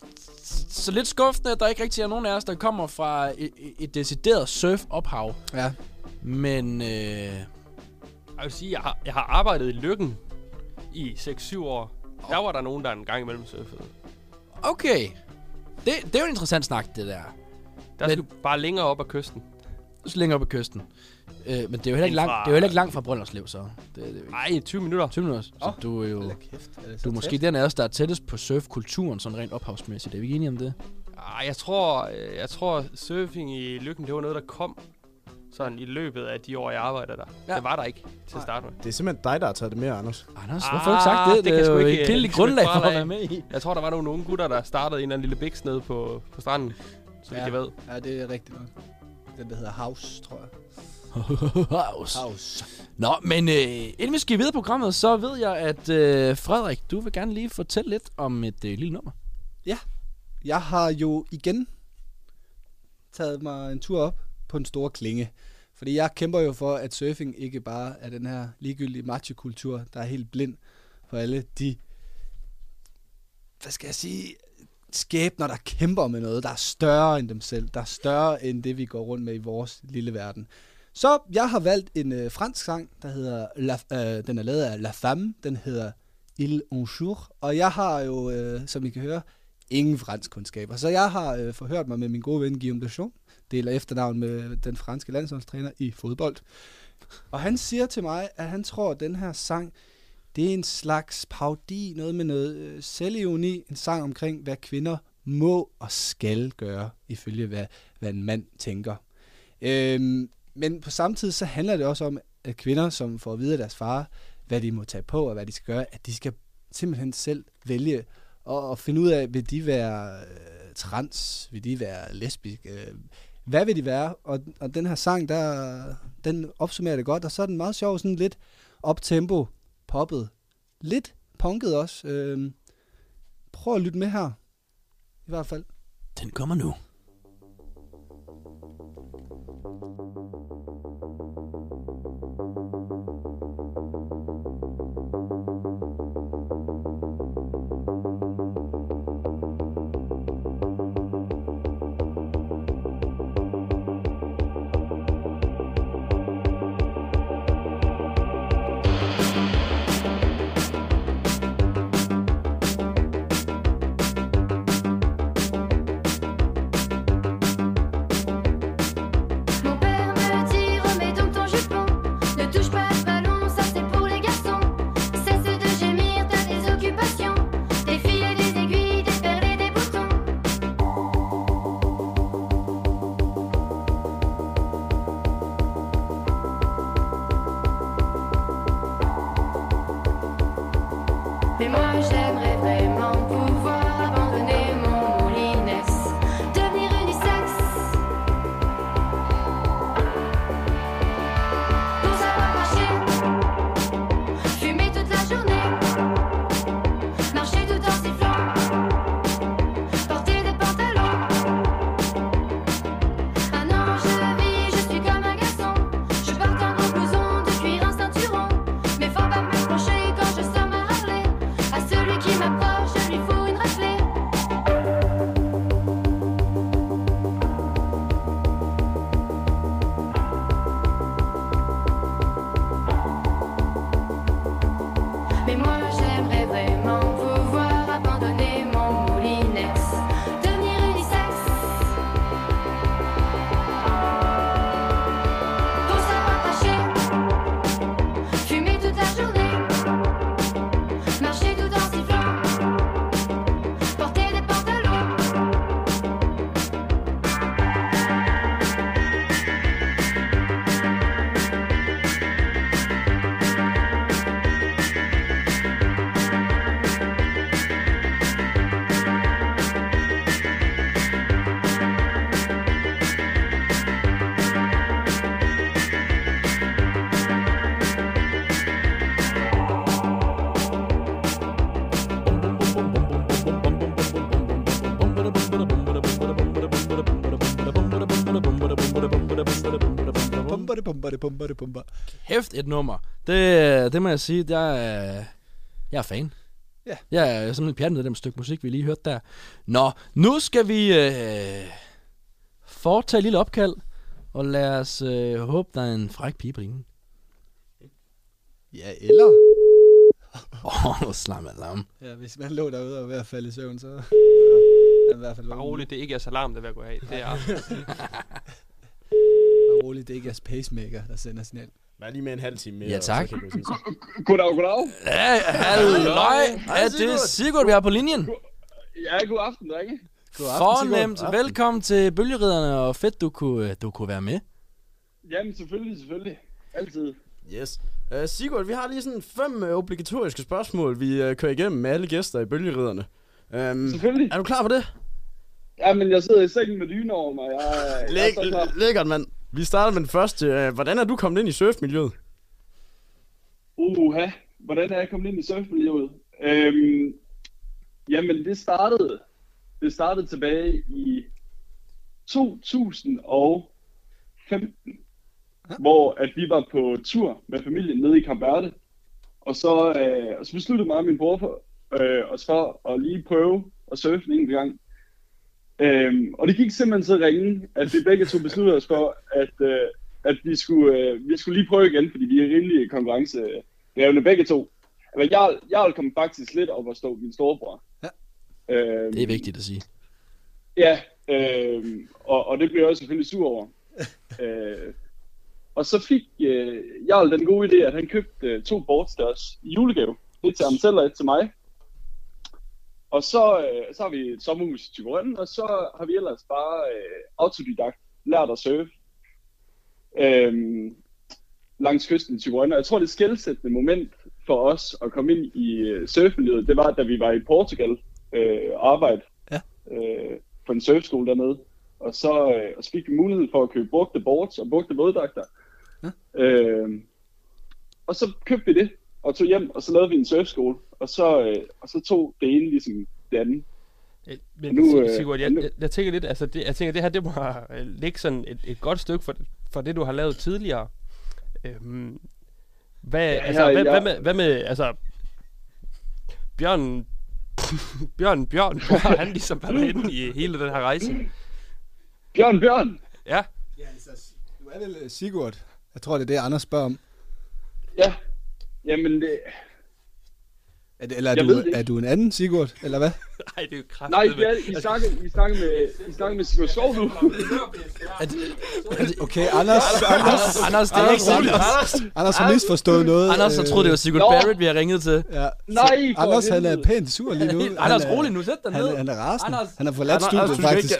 så lidt skuffende, at der ikke rigtig er nogen af os, der kommer fra et, et decideret surf-ophav. Ja. Men øh, Jeg vil sige, jeg har, jeg har arbejdet i Lykken i 6-7 år. Der var der nogen, der en gang imellem surfede. okay. Det, det er jo en interessant snak, det der. Der Men- skulle bare længere op ad kysten. Så længere op ad kysten. Øh, men det er jo heller ikke, fra- det er jo heller ikke langt fra Brønderslev, så. Det, det er jo Ej, 20 minutter. 20 minutter. Så Åh, du er jo... Kæft. Er Du er måske tæt? den af os, der er tættest på surfkulturen, sådan rent ophavsmæssigt. Er vi ikke enige om det? Ej, jeg tror, øh, jeg tror surfing i Lykken, det var noget, der kom sådan i løbet af de år, jeg arbejdede der. Ja. Ja. Det var der ikke til at starte med. Det er simpelthen dig, der har taget det med, Anders. Anders, Ah, hvorfor har du ikke sagt det? det Det, kan er sgu jo ikke, det grundlag for at være med i. Jeg tror, der var nogle unge gutter, der startede en eller anden lille biks nede på, på stranden. Så ja. Ja. jeg ved. Ja, det er rigtigt nok. Den, der hedder House, tror jeg. House. House. Nå, men øh, inden vi skal videre på programmet, så ved jeg, at øh, Frederik, du vil gerne lige fortælle lidt om et øh, lille nummer. Jeg har jo igen taget mig en tur op på en stor klinge. Fordi jeg kæmper jo for, at surfing ikke bare er den her ligegyldige machokultur, der er helt blind for alle de, hvad skal jeg sige, skæbner, der kæmper med noget, der er større end dem selv, der er større end det, vi går rundt med i vores lille verden. Så jeg har valgt en øh, fransk sang, der hedder, La, øh, den er lavet af La Femme, den hedder Il Un Jour, og jeg har jo, øh, som I kan høre, ingen fransk kundskaber. Så jeg har øh, forhørt mig med min gode ven Guillaume Deschamps, deler efternavn med den franske landsholdstræner i fodbold. Og han siger til mig, at han tror, at den her sang, det er en slags paudi, noget med noget øh, selvironi, en sang omkring, hvad kvinder må og skal gøre, ifølge hvad, hvad en mand tænker. Øhm, men på samme tid, så handler det også om, at kvinder, som får at vide af deres far, hvad de må tage på og hvad de skal gøre, at de skal simpelthen selv vælge og, og finde ud af, vil de være øh, trans, vil de være lesbisk, øh, hvad vil de være? Og, og den her sang, der, den opsummerer det godt, og så er den meget sjov, sådan lidt optempo, poppet, lidt punket også. Øh, prøv at lytte med her, i hvert fald. Den kommer nu. Pumper, det pumper, det pumper. Hæft et nummer. Det, det må jeg sige, jeg er, jeg er fan. Ja. Jeg er simpelthen pjattet med det stykke musik, vi lige hørte der. Nå, nu skal vi øh, foretage et lille opkald, og lad os øh, håbe, der er en fræk pige på linjen. Ja, eller... Åh, oh, slam alarm. Ja, hvis man lå derude og var ved at falde i søvn, så... det i hvert fald Bare roligt, det er ikke jeres alarm, der er ved at gå af. Det er roligt, det er ikke jeres pacemaker, der sender signal. Vær lige med en halv time mere. Ja, tak. Goddag, goddag. Ja, halløj. Ja, det er Sigurd, vi har på linjen. Ja, god aften, drenge. God aften, Sigurd. Fornemt. Velkommen til Bølgeriderne, og fedt, du kunne, du kunne være med. Jamen, selvfølgelig, selvfølgelig. Altid. Yes. Uh, Sigurd, vi har lige sådan fem uh, obligatoriske spørgsmål, vi uh, kører igennem med alle gæster i bølgeriderne. Um, Selvfølgelig. er du klar på det? Jamen, jeg sidder i sengen med dyne over mig. Jeg, jeg er så klar. Læk- lækkert, mand. Vi starter med den første. Uh, hvordan er du kommet ind i surfmiljøet? Uha, hvordan er jeg kommet ind i surfmiljøet? Øhm, jamen, det startede, det startede tilbage i 2015, ja. hvor at vi var på tur med familien nede i Camperte. Og så, øh, og så besluttede mig og min bror for, øh, os for at lige prøve at surfe en enkelt gang. Øhm, og det gik simpelthen så ringe, at vi begge to besluttede os for, at, øh, at vi, skulle, øh, vi skulle lige prøve igen, fordi vi er rimelig konkurrencedrevne begge to. Men jeg, jeg kom faktisk lidt op og stå min storebror. Ja. Øhm, Det er vigtigt at sige. Ja, øh, og, og det blev jeg selvfølgelig sur over. øh, og så fik øh, Jarl den gode idé, at han købte øh, to boards til os i julegave. Et til ham selv og et til mig. Og så, øh, så har vi et sommerhus i Thyborøn, og så har vi ellers bare øh, autodidakt lært at surfe. Øhm, langs kysten i Thyborøn. Og jeg tror, det skældsættende moment for os at komme ind i øh, surfmiljøet, det var, da vi var i Portugal øh, og arbejde Ja. øh, på en surfskole dernede. Og så, øh, og så fik vi mulighed for at købe brugte boards og brugte våddragter. Ja. Øh, og så købte vi det og tog hjem, og så lavede vi en surfskole. Og så, øh, og så tog det ene ligesom det andet. Øh, Men Nu, øh, Sigurd, jeg, jeg, jeg, tænker lidt, altså det, jeg tænker, det her, det må øh, ligge sådan et, et godt stykke for, for det, du har lavet tidligere. Øhm, hvad, Ja, ja, altså, jeg- hvad, jeg- hvad, med, hvad med, altså, Bjørn, Bjørn, Bjørn, hvor har han ligesom været henne i hele den her rejse? Bjørn Bjørn! Ja, Ja, altså, du er vel Sigurd. Jeg tror, det er det, Anders spørger om. Ja, jamen det, Er det, eller er Jeg du, er du en anden Sigurd, eller hvad? nej, det er jo kraftigt. nej, ja, I snakker, I snakker med, I snakker med Sigurd Skov nu. Er det, er det, Okay, Anders, Anders, Anders, det er ikke Sigurd. Anders har misforstået noget. Anders har øh, troet, det var Sigurd Nå. Barrett, vi har ringet til. Ja. Nej, Anders, han er pænt sur lige nu. Anders, Han er- rolig nu, sæt dig Han, ned. han er rasende. Anders. Han har forladt Anders, studiet, faktisk.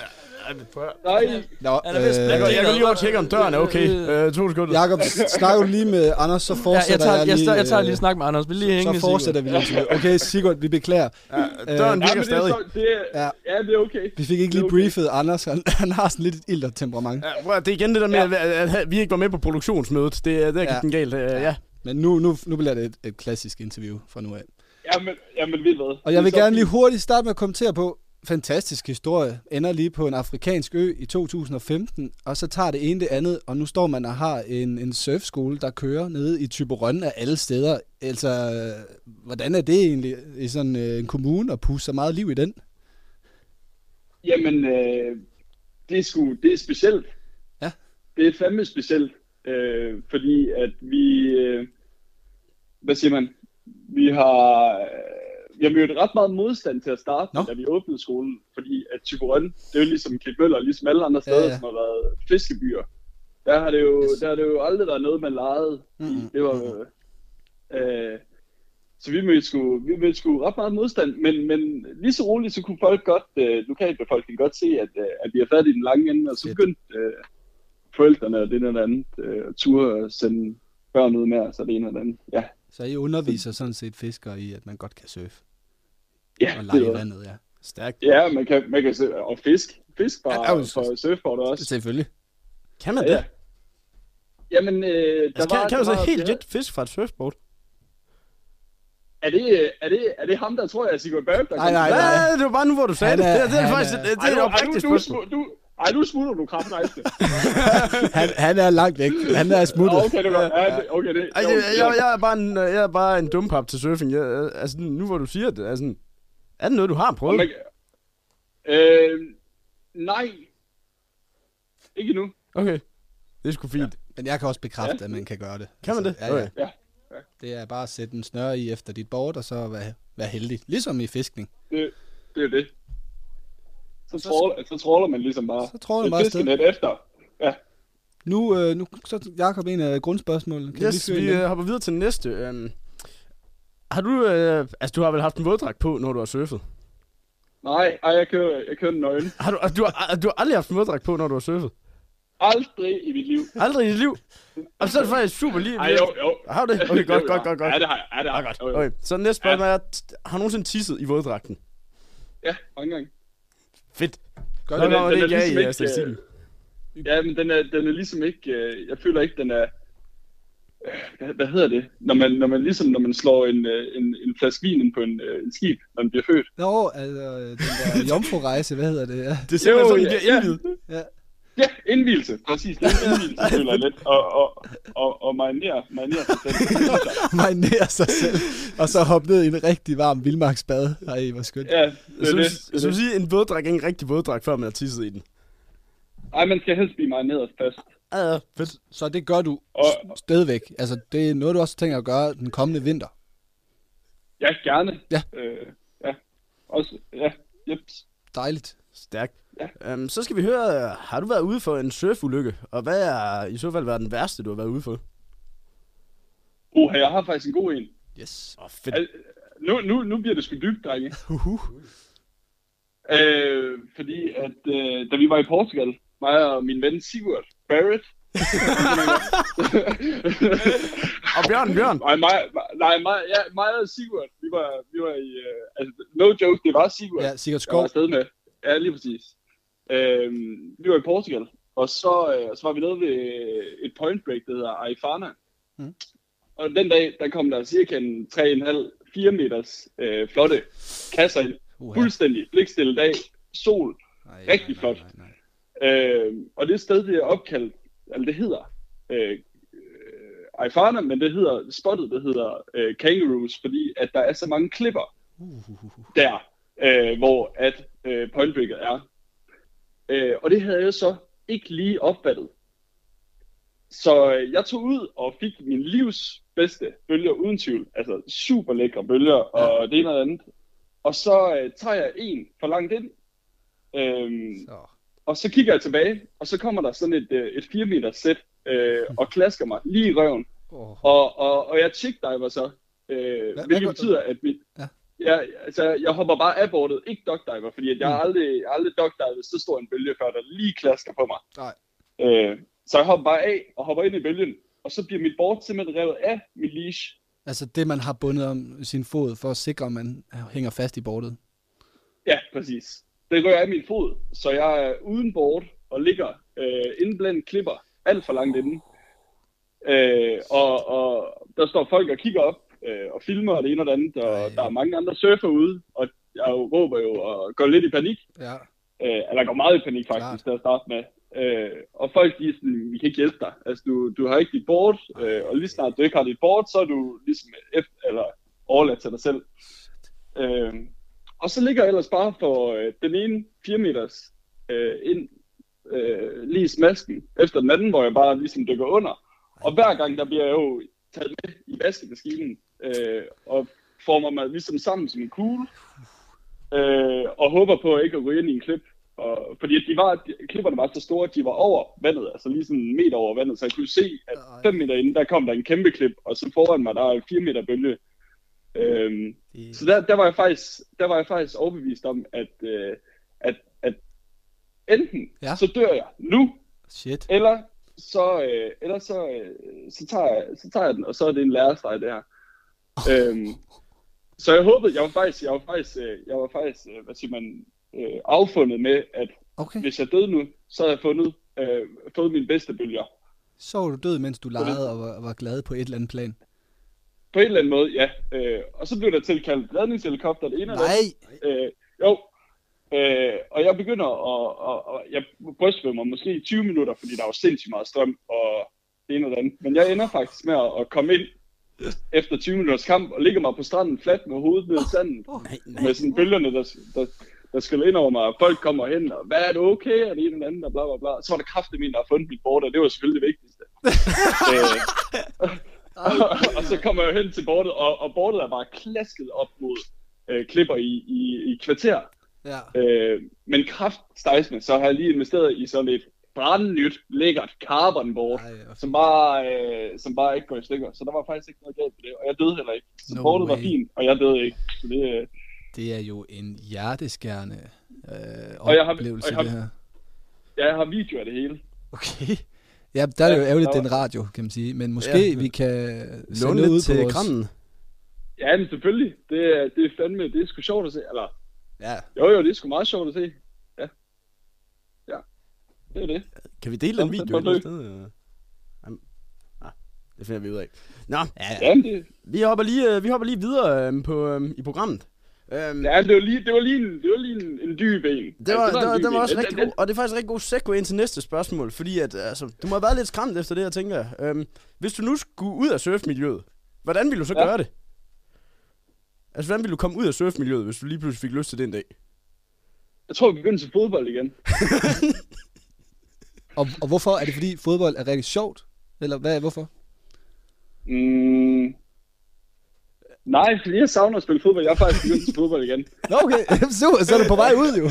Nej, Nå, er øh, Jeg går, jeg går lige over og tjekker, om døren er okay. Uh, to sekunder. Jakob, snakker du lige med Anders, så Ja, fortsætter jeg, tager, jeg, lige... jeg, jeg tager øh, lige snak med Anders. Vi lige hænge Så fortsætter vi lige. Okay, Sigurd, vi beklager. Ja, døren Øh, ja, virker det er, stadig. det Ja. ja. det er okay. Vi fik ikke lige okay. briefet Anders. Han, han har sådan lidt et ildt temperament. Ja, prøv det er igen det der med, Ja. at, at vi ikke var med på produktionsmødet. Det, det er Ja. gik den galt. Uh, ja. Men nu, nu, nu bliver det et, et klassisk interview fra nu af. Jamen, jamen ved du hvad? Og jeg vil er gerne lige hurtigt starte med at kommentere på, fantastisk historie, ender lige på en afrikansk ø i 2015, og så tager det ene det andet, og nu står man og har en, en surfskole, der kører nede i Typerøn af alle steder. Altså, hvordan er det egentlig i sådan øh, en kommune at pusse så meget liv i den? Jamen, øh, det, er sgu, det er specielt. Ja. Det er fandme specielt, øh, fordi at vi, øh, hvad siger man, vi har, øh, vi har mødt ret meget modstand til at starte, Nå. da vi åbnede skolen, fordi at Typerøn, det er jo ligesom Klitmøller, ligesom alle andre steder, Ja, ja, som har været fiskebyer. Der har det jo, Yes. der har det jo aldrig været noget, man legede. Mm-mm. Det var, øh, så vi mødte, sgu, vi mødte sgu ret meget modstand, men, men lige så roligt, så kunne folk godt, øh, lokalbefolkningen godt se, at, øh, at vi er fat i den lange ende, og så begyndte øh, forældrene og det ene og det andet øh, at ture at sende børn ud med os, og det ene og det andet. Ja, Så I underviser sådan set fiskere i, at man godt kan surfe ja og det lege i var- vandet, ja. Stærkt. Ja, man kan, man kan se, og fisk. Fisk fra, Ja, jo, fra surfboard også. Selvfølgelig. Kan man Ja, det? ja. Jamen, øh, der Altså, kan, var, kan der du så var, helt jet fisk fra et surfboard? Er det, er, det, er det ham, der tror, jeg er Sigurd Barrett? Der Nej, nej, nej. Ja, det var bare nu, hvor du sagde Han det. er- Det, det er faktisk det, det er et oprigtigt spørgsmål. du, Ej, nu smutter du kraften. Han, han er langt væk. Han er smuttet. Okay, det er godt. Ja, det, okay, det, jo, jeg, jeg, jeg, er bare en, jeg er bare en dumpap til surfing. Jeg- altså, nu hvor du siger det, altså, er det noget, du har prøvet? man, øh, nej. Ikke nu. Okay, det er sgu fint. Men jeg kan også bekræfte, at man kan gøre det. Kan man det? Ja, ja. Okay. Ja. Det er bare at sætte en snøre i efter dit board, og så være, være heldig. Ligesom i fiskning. Det, det er det. Så, tråler, så tråler man ligesom bare. Så tråler et man bare fiskenet efter. Ja. Nu, øh, nu så Jacob en af grundspørgsmålene. Kan Yes, vi ind øh, hopper videre til næste. Um, har du, øh, altså du har vel haft en våddragt på, når du har surfet? Nej, ej, jeg kører, jeg kører den nøgen. Har du, altså, du, har, du har aldrig haft en våddragt på, når du har surfet? Aldrig i mit liv. Aldrig i dit liv? Og så er det faktisk super lige. Ej, jo, jo. Har du det? Okay, godt, Jo, godt, ja. godt, godt. Ja, det har jeg. Ja, det har Ja, jeg. godt. Jo, jo. Okay, så næste spørgsmål er, har du nogensinde tisset i våddragten? Ja, mange gange. Fedt. Gør Nå, den nå, den det er ja ligesom ikke, øh. Ja, men den er, den er ligesom ikke... Øh, jeg føler ikke, den er... Hvad, hvad hedder det? Når man, når man ligesom når man slår en, øh, en, en flaske vin ind på en, øh, en skib, når den bliver født. Nå, altså, den der jomfru-rejse, hvad hedder det? Ja. Det er simpelthen sådan, ja, det er ja. ja. Ja, indvielse. Præcis, det er indvielse, føler jeg lidt. Og, og, og, og marinere, marinere sig selv. Marinere sig selv, og så hoppe ned i en rigtig varm vildmarksbad. Ej, hvor skønt. Ja, det er Så, det. så, det, så sige, en våddragt er ikke en rigtig våddragt, før man har tisset i den. Ej, man skal helst blive marineret først. Ja, ja, fedt. Så det gør du Og stadigvæk. Altså, det er noget, du også tænker at gøre den kommende vinter. ja, gerne. Ja. Øh, ja. Også, ja. Jeps. Dejligt. Stærkt. Ja. Um, så skal vi høre, har du været ude for en surfulykke? Og hvad er i så fald været den værste, du har været ude for? Uh, jeg har faktisk en god en. Yes. Åh, oh, fedt. Al- Nu, nu, nu bliver det sgu dybt, drenge. Uhu. Øh, fordi at øh, da vi var i Portugal, mig og min ven Sigurd Barrett. Og Bjørn, Bjørn. nej, mig, nej, mig, ja, mig og Sigurd, vi var, vi var i, øh, altså, no joke, det var Sigurd, Ja, Sigurd jeg var Skov. afsted med. Ja, lige præcis. Øh, vi var i Portugal, og så, øh, så var vi nede ved et point break, der hedder Aifana. Mm. Og den dag, der kom der cirka en 3,5-4 meters øh, flotte kasser ind. Uha. Fuldstændig blikstille dag, sol, Ej, rigtig nej, flot. nej, nej, nej. Øh, og det sted, det er opkaldt, altså det hedder øh, øh, Aifana, men det hedder, spottet, det hedder øh, Kangaroos, fordi at der er så mange klipper der, øh, hvor at øh, pointbreaket er. Øh, og det havde jeg så ikke lige opfattet. Så øh, jeg tog ud og fik min livs bedste bølger uden tvivl. Altså super lækre bølger og det ene og det andet. Og så øh, tager jeg en for langt ind. Øhm, Så. Og så kigger jeg tilbage, og så kommer der sådan et, øh, et 4 meter sæt øh, og klasker mig lige i røven. Oh. Og, og, og jeg chickdiver så, øh, hvad hvilket gør- betyder, at vi, Ja. ja. altså, jeg hopper bare af bordet, ikke duckdiver, fordi at jeg Mm. aldrig, aldrig duckdivet så stor en bølge før, der lige klasker på mig. Nej. Øh, så jeg hopper bare af og hopper ind i bølgen, og så bliver mit board simpelthen revet af mit leash. Altså det, man har bundet om sin fod, for at sikre, at man hænger fast i bordet. Ja, præcis. Det rører af min fod, så jeg er uden board og ligger øh, inde blandt klipper, alt for langt inde. Øh, og, og der står folk og kigger op øh, og filmer og det ene og det andet, og Ej. der er mange andre surfer ude, og jeg jo råber jo og går lidt i panik. Ja. Øh, eller går meget i panik faktisk, Klart. til at starte med. Øh, og folk de er sådan, vi kan ikke hjælpe dig. Altså, du, du har ikke dit board, øh, og lige snart du ikke har dit board, så er du ligesom efter, eller overladt til dig selv. Øh, og så ligger jeg ellers bare for øh, den ene 4 meters øh, ind øh, lige smasken, efter den anden, hvor jeg bare ligesom dykker under. Og hver gang, der bliver jeg jo taget med i vaskemaskinen, øh, og former mig ligesom sammen som en kugle, øh, og håber på ikke at ryge ind i en klip. Og, fordi de var, de, klipperne var så store, at de var over vandet, altså lige sådan en meter over vandet, så jeg kunne se, at Ej. 5 meter inden, der kom der en kæmpe klip, og så foran mig, der er en 4 meter bølge. Øhm, Det, så der, der, var jeg faktisk, der var jeg faktisk overbevist om, at, øh, at, at enten Ja. så dør jeg nu, shit. eller så, øh, eller så, øh, så, tager jeg, så tager jeg den, og så er det en lærestreg, det her. øhm, så jeg håbede, jeg var faktisk, jeg var faktisk, øh, jeg var faktisk øh, hvad siger man, øh, affundet med, at Okay. hvis jeg døde nu, så havde jeg fundet, øh, fået mine bedste bølger. Så var du død, mens du legede og var, var glad på et eller andet plan. På en eller anden måde, ja. Øh, og så blev der tilkaldt redningshelikopter, det ene Nej! Øh, jo. Øh, og jeg begynder at, at, at jeg brystsvømmer måske i 20 minutter, fordi der var sindssygt meget strøm og det ene og det andet. Men jeg ender faktisk med at, at komme ind efter 20 minutters kamp og ligger mig på stranden fladt med hovedet ned i sandet. Nej, nej. Med sådan bølgerne, der, der, der skal ind over mig, og folk kommer hen, og hvad er det okay, og det ene og det andet, og bla bla bla. Så var der kraftigt min, der har fundet mit bord, og det var selvfølgelig det vigtigste. øh, og, og, så kommer jeg hen til bordet, og, og bordet er bare klasket op mod øh, klipper i, i, i kvarter. Ja. Øh, men kraftstejsende, så har jeg lige investeret i sådan et brandnyt, lækkert carbonboard, Ej, hvor som bare, øh, som bare ikke går i stykker. Så der var faktisk ikke noget galt med det, og jeg døde heller ikke. Så No bordet var way. fint, og jeg døde ikke. Så det, øh, Det er jo en hjerteskærende øh, Og jeg har- oplevelse, og jeg har- det her. jeg har video af det hele. Okay. Ja, der er det jo ærgerligt, det er en radio, kan man sige. Men måske Ja. vi kan sende noget ud til vores... krammen. Ja, men selvfølgelig. Det, er- det er fandme, det er sgu sjovt at se. Eller, Ja. jo jo, det er sgu meget sjovt at se. Ja. Ja. Det er det. Kan vi dele den Nå, video det sted? ah, det finder vi ud af. Nå, Ja, vi hopper lige, øh, vi hopper lige videre øh, på, øh, i programmet. Øhm, ja, det var lige, det var lige, en, det var lige en, en dyb en. Det var, Altså, det var, en dyb det var også rigtig god, og det er faktisk en rigtig god segue ind til næste spørgsmål, fordi at, altså, du må have været lidt skræmt efter det, jeg tænker. Øhm, hvis du nu skulle ud af surfmiljøet, hvordan ville du så Ja. gøre det? Altså, hvordan ville du komme ud af surfmiljøet, hvis du lige pludselig fik lyst til det en dag? Jeg tror, vi begynder til fodbold igen. Og, og hvorfor? Er det fordi fodbold er rigtig sjovt? Eller hvad, hvorfor? Mm. Nej, fordi jeg savner at spille fodbold. Jeg er faktisk begyndt til fodbold igen. Nå, okay. Super, så er du på vej ud jo.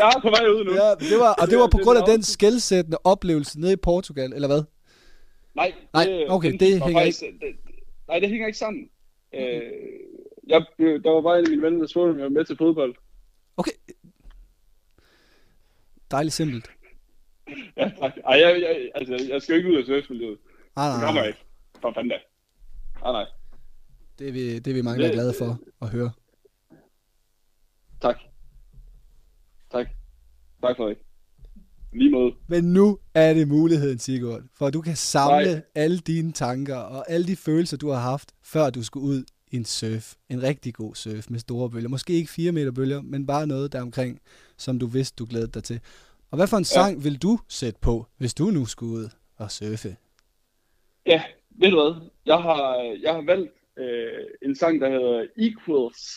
Jeg er på vej ud nu. Ja, det var, og det var på Det- grund af det den skældsættende oplevelse nede i Portugal, eller hvad? Nej, Nej, okay, den det mig hænger faktisk, det, nej, det hænger ikke sammen. Øh, jeg, der var bare en af mine venner, der spurgte, om jeg var med til fodbold. Okay. Dejligt simpelt. Ja, tak. Ej, jeg, jeg, altså, jeg skal jo ikke ud af surfmiljøet. Nej, Det nej, kommer nej. jeg ikke. For fanden da. Nej, nej. Det er vi, det er vi mange, der er glade for at høre. Tak. Tak. Tak, Frederik. Lige måde. Men nu er det muligheden, Sigurd, for du kan samle Nej. alle dine tanker og alle de følelser, du har haft, før du skulle ud i en surf. En rigtig god surf med store bølger. Måske ikke 4 meter bølger, men bare noget der omkring, som du vidste, du glædede dig til. Og hvad for en sang vil du sætte på, hvis du nu skulle ud og surfe? Ja, ved du hvad? Jeg har, jeg har valgt øh, en sang, der hedder Equals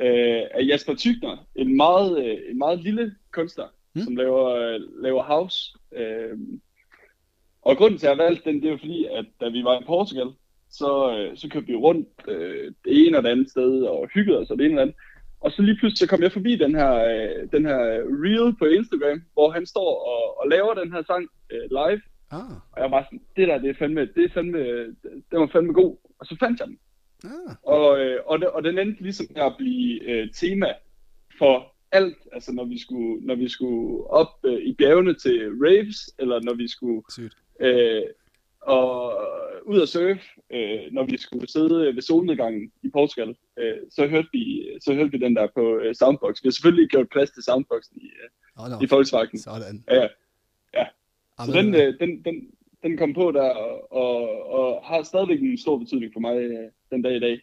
øh, af Jasper Tygner. En meget, øh, en meget lille kunstner, Mm. som laver, øh, laver house. Øh, og grunden til, at jeg valgte den, det er fordi, at da vi var i Portugal, så, øh, så kørte vi rundt øh, det ene og det andet sted og hyggede os og det ene og det andet. Og så lige pludselig så kom jeg forbi den her, øh, den her reel på Instagram, hvor han står og, og laver den her sang øh, live. Ah, Og jeg var sådan, det der, det er fandme, det er fandme, den var fandme god. Og så fandt jeg den. ah. Og, øh, og, det, og den endte ligesom med at blive øh, tema for alt. Altså når vi skulle, når vi skulle op øh, i bjergene til raves, eller når vi skulle Sygt. øh, og ud og surfe, øh, når vi skulle sidde ved solnedgangen i Portugal, øh, så, hørte vi, så hørte vi den der på øh, Soundbox. Vi har selvfølgelig gjort plads til Soundboxen i, øh, Hold i op. Volkswagen. Sådan. Ja, ja. Ah, Så den, øh, den, den, den kom på der, og, og, og har stadigvæk en stor betydning for mig øh, den dag i dag.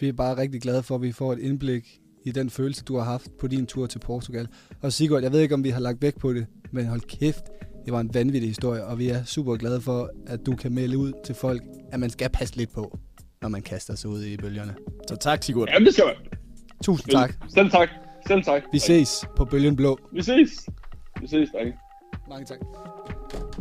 Vi er bare rigtig glade for, at vi får et indblik i den følelse, du har haft på din tur til Portugal. Og Sigurd, jeg ved ikke, om vi har lagt væk på det, men hold kæft, det var en vanvittig historie, og vi er super glade for, at du kan melde ud til folk, at man skal passe lidt på, når man kaster sig ud i bølgerne. Så tak, Sigurd. Jamen, det skal man. Tusind tak. Selv tak. Selv tak. Vi ses på Bølgen Blå. Vi ses. Vi ses, drenge. Mange tak.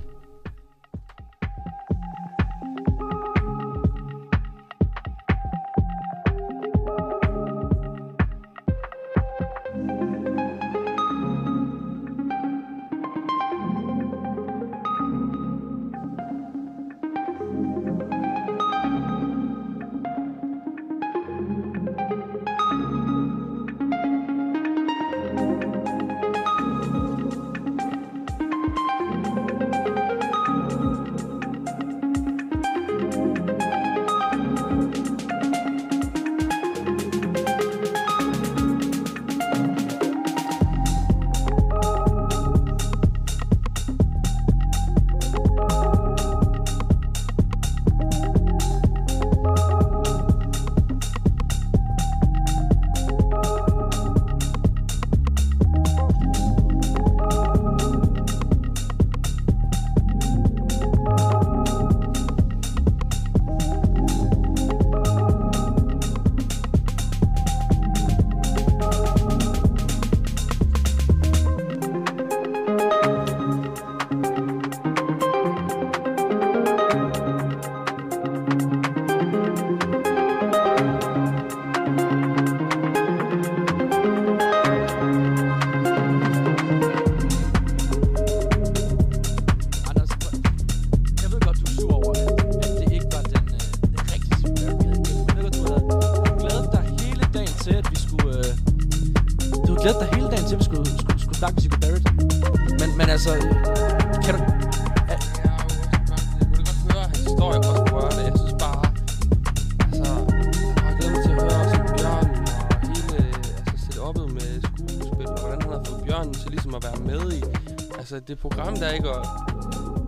Det program der, ikke? Og,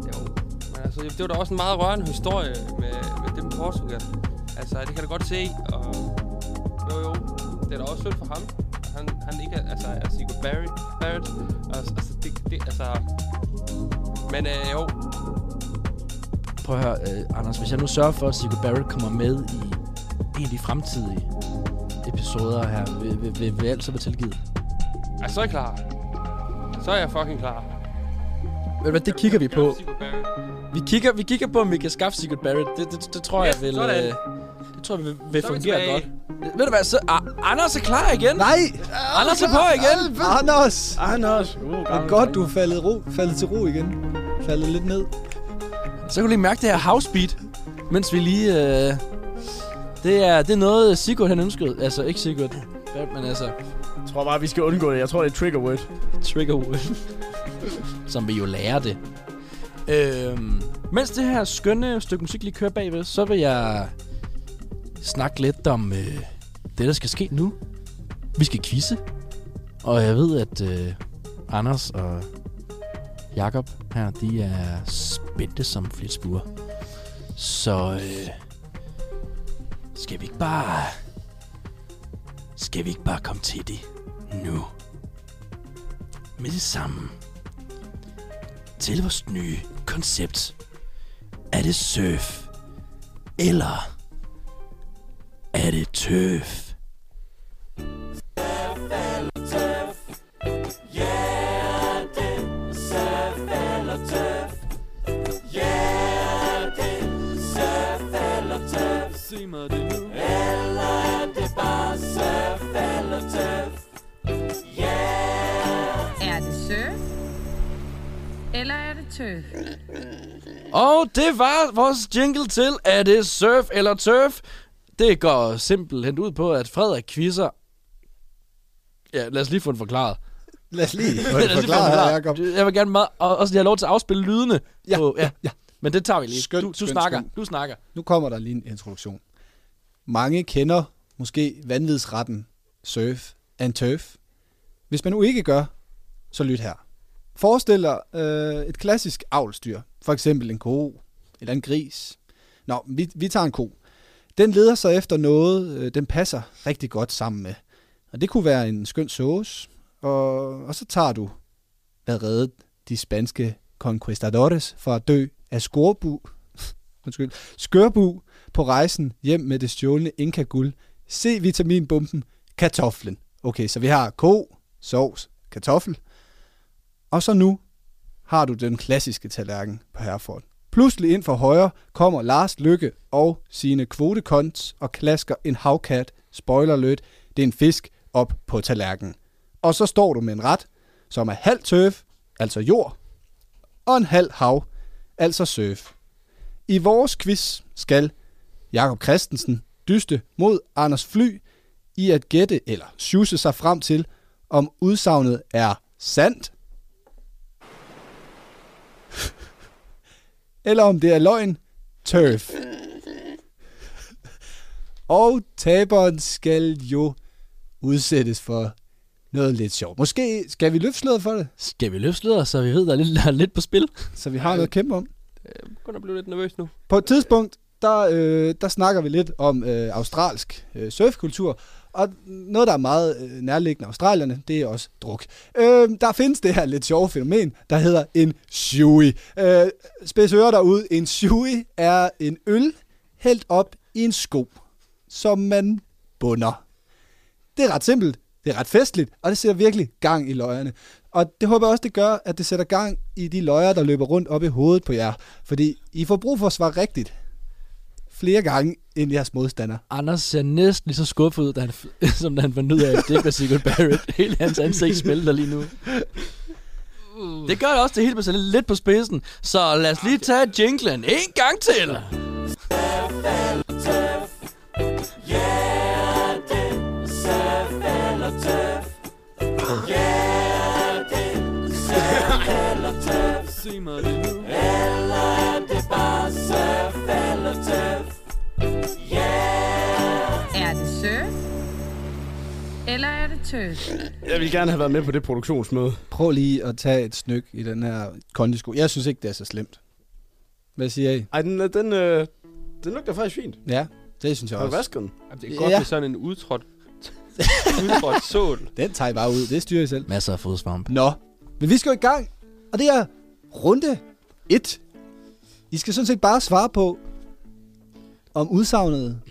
jo, men altså, det var da også en meget rørende historie med, med det med Portugal. Altså, det kan jeg da godt se, og jo, jo, det er da også synd for ham. Han, han ikke er, altså, er Sigurd Barry, Barrett. Altså, altså, det, det, altså... Men øh, jo, Prøv at høre, øh, Anders, hvis jeg nu sørger for, at Sigurd Barrett kommer med i en af de fremtidige episoder her, vil, vil, vil, vil alt så være tilgivet? altså, så er jeg klar. Så er jeg fucking klar. Ved du hvad, det kigger vi på. Vi kigger, vi kigger på, om vi kan skaffe Sigurd Barrett. Det, det, det tror Ja, jeg vil... sådan. Øh, det tror jeg vil, vil er fungere godt. Ved du hvad, så... Ah, Anders er klar igen! Nej! Anders er på igen! Anders! Anders! Uh, Det er godt, du er faldet, ro, faldet til ro igen. Faldet lidt ned. Så kan du lige mærke det her house beat, mens vi lige... Øh, det, er, det er noget, Sigurd han ønskede. Altså, ikke Sigurd, men altså... Jeg tror bare, vi skal undgå det. Jeg tror, det er trigger word. Trigger word. Som vi jo lære det. Øhm, mens det her skønne stykke musik lige kører bagved, så vil jeg snakke lidt om øh, det, der skal ske nu. Vi skal quizze. Og jeg ved, at øh, Anders og Jakob her, de er spændte som flitsbuer. Så øh, skal vi ikke bare... Skal vi ikke bare komme til det nu? Med det samme. Til vores nye koncept. Er det surf? Eller er det tøf? Sig Eller er det tøf? Og det var vores jingle til, er det surf eller turf? Det går simpelthen ud på, at Frederik quizzer... Ja, lad os lige få den forklaret. Lad os lige få den forklare her, Jacob. Jeg vil gerne meget, og også lige have lov til at afspille lydene. Ja, på, ja, ja. Men det tager vi lige. Skønt, du, du skønt, snakker. skønt. Du snakker. Nu kommer der lige en introduktion. Mange kender måske vanvidsretten surf and turf. Hvis man nu ikke gør, så lyt her. Forestil dig øh, et klassisk avlstyr, For eksempel en ko eller en gris. Nå, vi, vi tager en ko. Den leder sig efter noget, øh, den passer rigtig godt sammen med. Og det kunne være en skøn sauce. Og, og så tager du, hvad reddet de spanske conquistadores fra at dø af skorbu, undskyld, skørbu på rejsen hjem med det stjålne inka-guld, C-vitaminbomben, kartoflen. Okay, så vi har ko, sovs, kartoffel. Og så nu har du den klassiske tallerken på Herford. Pludselig ind for højre kommer Lars Lykke og sine kvotekonts og klasker en havkat, spoiler alert, det er en fisk, op på tallerkenen. Og så står du med en ret, som er halv tøf, altså jord, og en halv hav, altså surf. I vores quiz skal Jakob Christensen dyste mod Anders Fly i at gætte eller sjuse sig frem til, om udsagnet er sandt, eller om det er løgn, turf. Og taberen skal jo udsættes for noget lidt sjovt. Måske skal vi løfte for det, Skal vi løfte så vi ved, der er lidt, der er lidt på spil? så vi har noget at kæmpe om. Jeg begynder at blive lidt nervøs nu. På et tidspunkt, der, øh, der snakker vi lidt om øh, australsk øh, surfkultur, og noget, der er meget øh, nærliggende australierne, det er også druk. Øh, der findes det her lidt sjove fænomen, der hedder en shui. Øh, spids ører derude, en shui er en øl hældt op i en sko, som man bunder. Det er ret simpelt, det er ret festligt, og det sætter virkelig gang i løjerne. Og det håber jeg også, det gør, at det sætter gang i de løjer, der løber rundt op i hovedet på jer. Fordi I får brug for at svare rigtigt flere gange end jeres modstander. Anders ser næsten lige så skuffet ud, da han, som da han fandt ud af, at det ikke var Sigurd Barrett. Hele hans ansigt spiller lige nu. Det gør det også, det hele bliver sat lidt på spidsen. Så lad os lige tage jinglen en gang til. Mig det Er surf? Eller er det tøs? Jeg vil gerne have været med på det produktionsmøde. Prøv lige at tage et snyk i den her kondisko. Jeg synes ikke, det er så slemt. Hvad siger I? Ej, den, øh, den, øh, den lugter faktisk fint. Ja, det synes jeg Har du også. vasket den? Jamen, det er godt Ja. med sådan en udtrådt, udtrådt sål. Den tager I bare ud. Det styrer I selv. Masser af fodsvamp. Nå, men vi skal jo i gang. Og det er runde 1. I skal sådan set bare svare på, om udsagnet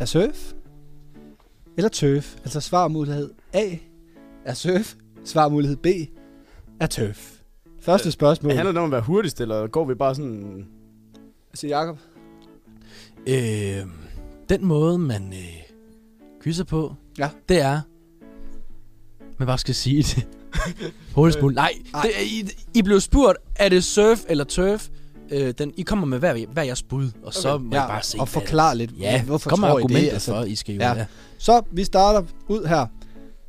er surf eller tøf. Altså svarmulighed A er surf, svarmulighed B er tøf. Første spørgsmål. Handler det om at være hurtigst, eller går vi bare sådan... siger Jacob. Øh, den måde, man øh, kysser på, Ja. det er... Man bare skal sige det. Hurtigst muligt. Nej, det, er- I, I blev spurgt, er det surf eller turf? Øh, den, I kommer med hver, hver jeres bud, og så må Ja, I bare se, og forklare lidt, Ja, hvorfor kom med tror I det? Altså, for, I skal jo... ja. Ja. ja. Så vi starter ud her.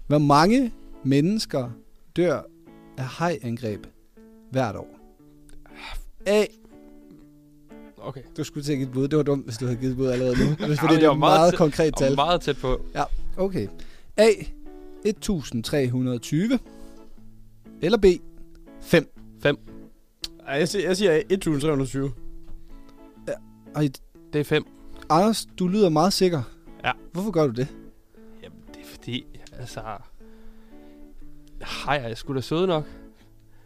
Hvor mange mennesker dør af hajangreb hvert år? A. Okay. Du skulle give et bud. Det var dumt, hvis du havde givet et bud allerede nu. Fordi det jeg er var et meget meget tæt- konkret tal. meget tæt på. Okay. A. 1320. Eller B. 5. Ej, jeg siger, jeg siger 1320. Og Det er fem. Anders, du lyder meget sikker. Ja. Hvorfor gør du det? Jamen, det er fordi, altså... Hej, jeg skulle da søde nok.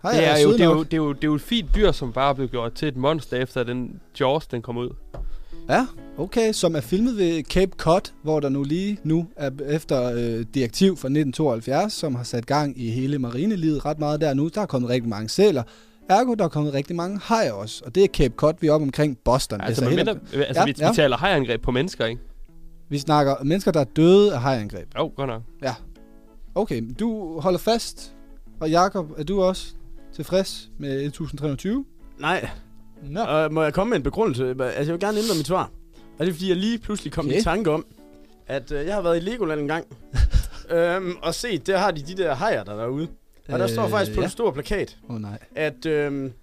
Hej, det, jeg er er jo, det, er jo, det, er jo, det er jo et fint dyr, som bare blevet gjort til et monster, efter den Jaws, den kom ud. Ja, okay. Som er filmet ved Cape Cod, hvor der nu lige nu er efter øh, direktiv fra 1972, som har sat gang i hele marinelivet ret meget der nu. Der er kommet rigtig mange sæler. Ergo, der er kommet rigtig mange hajer også. Og det er Cape Cod, vi er oppe omkring Boston. Altså, Det er men så mindre, helt- altså Ja, vi, ja. vi taler hajangreb på mennesker, ikke? Vi snakker mennesker, der er døde af hajangreb. Jo, godt nok. Okay, du holder fast. Og Jakob, er du også tilfreds med 1320? Nej. Nå. Og må jeg komme med en begrundelse? Altså, jeg vil gerne ændre mit svar. Og det er, fordi jeg lige pludselig kom Okay. i tanke om, at øh, jeg har været i Legoland en gang. øhm, og set, der har de de der hajer, der er derude. Og der står faktisk på Øh, ja. en stor plakat, oh, nej. at øhm,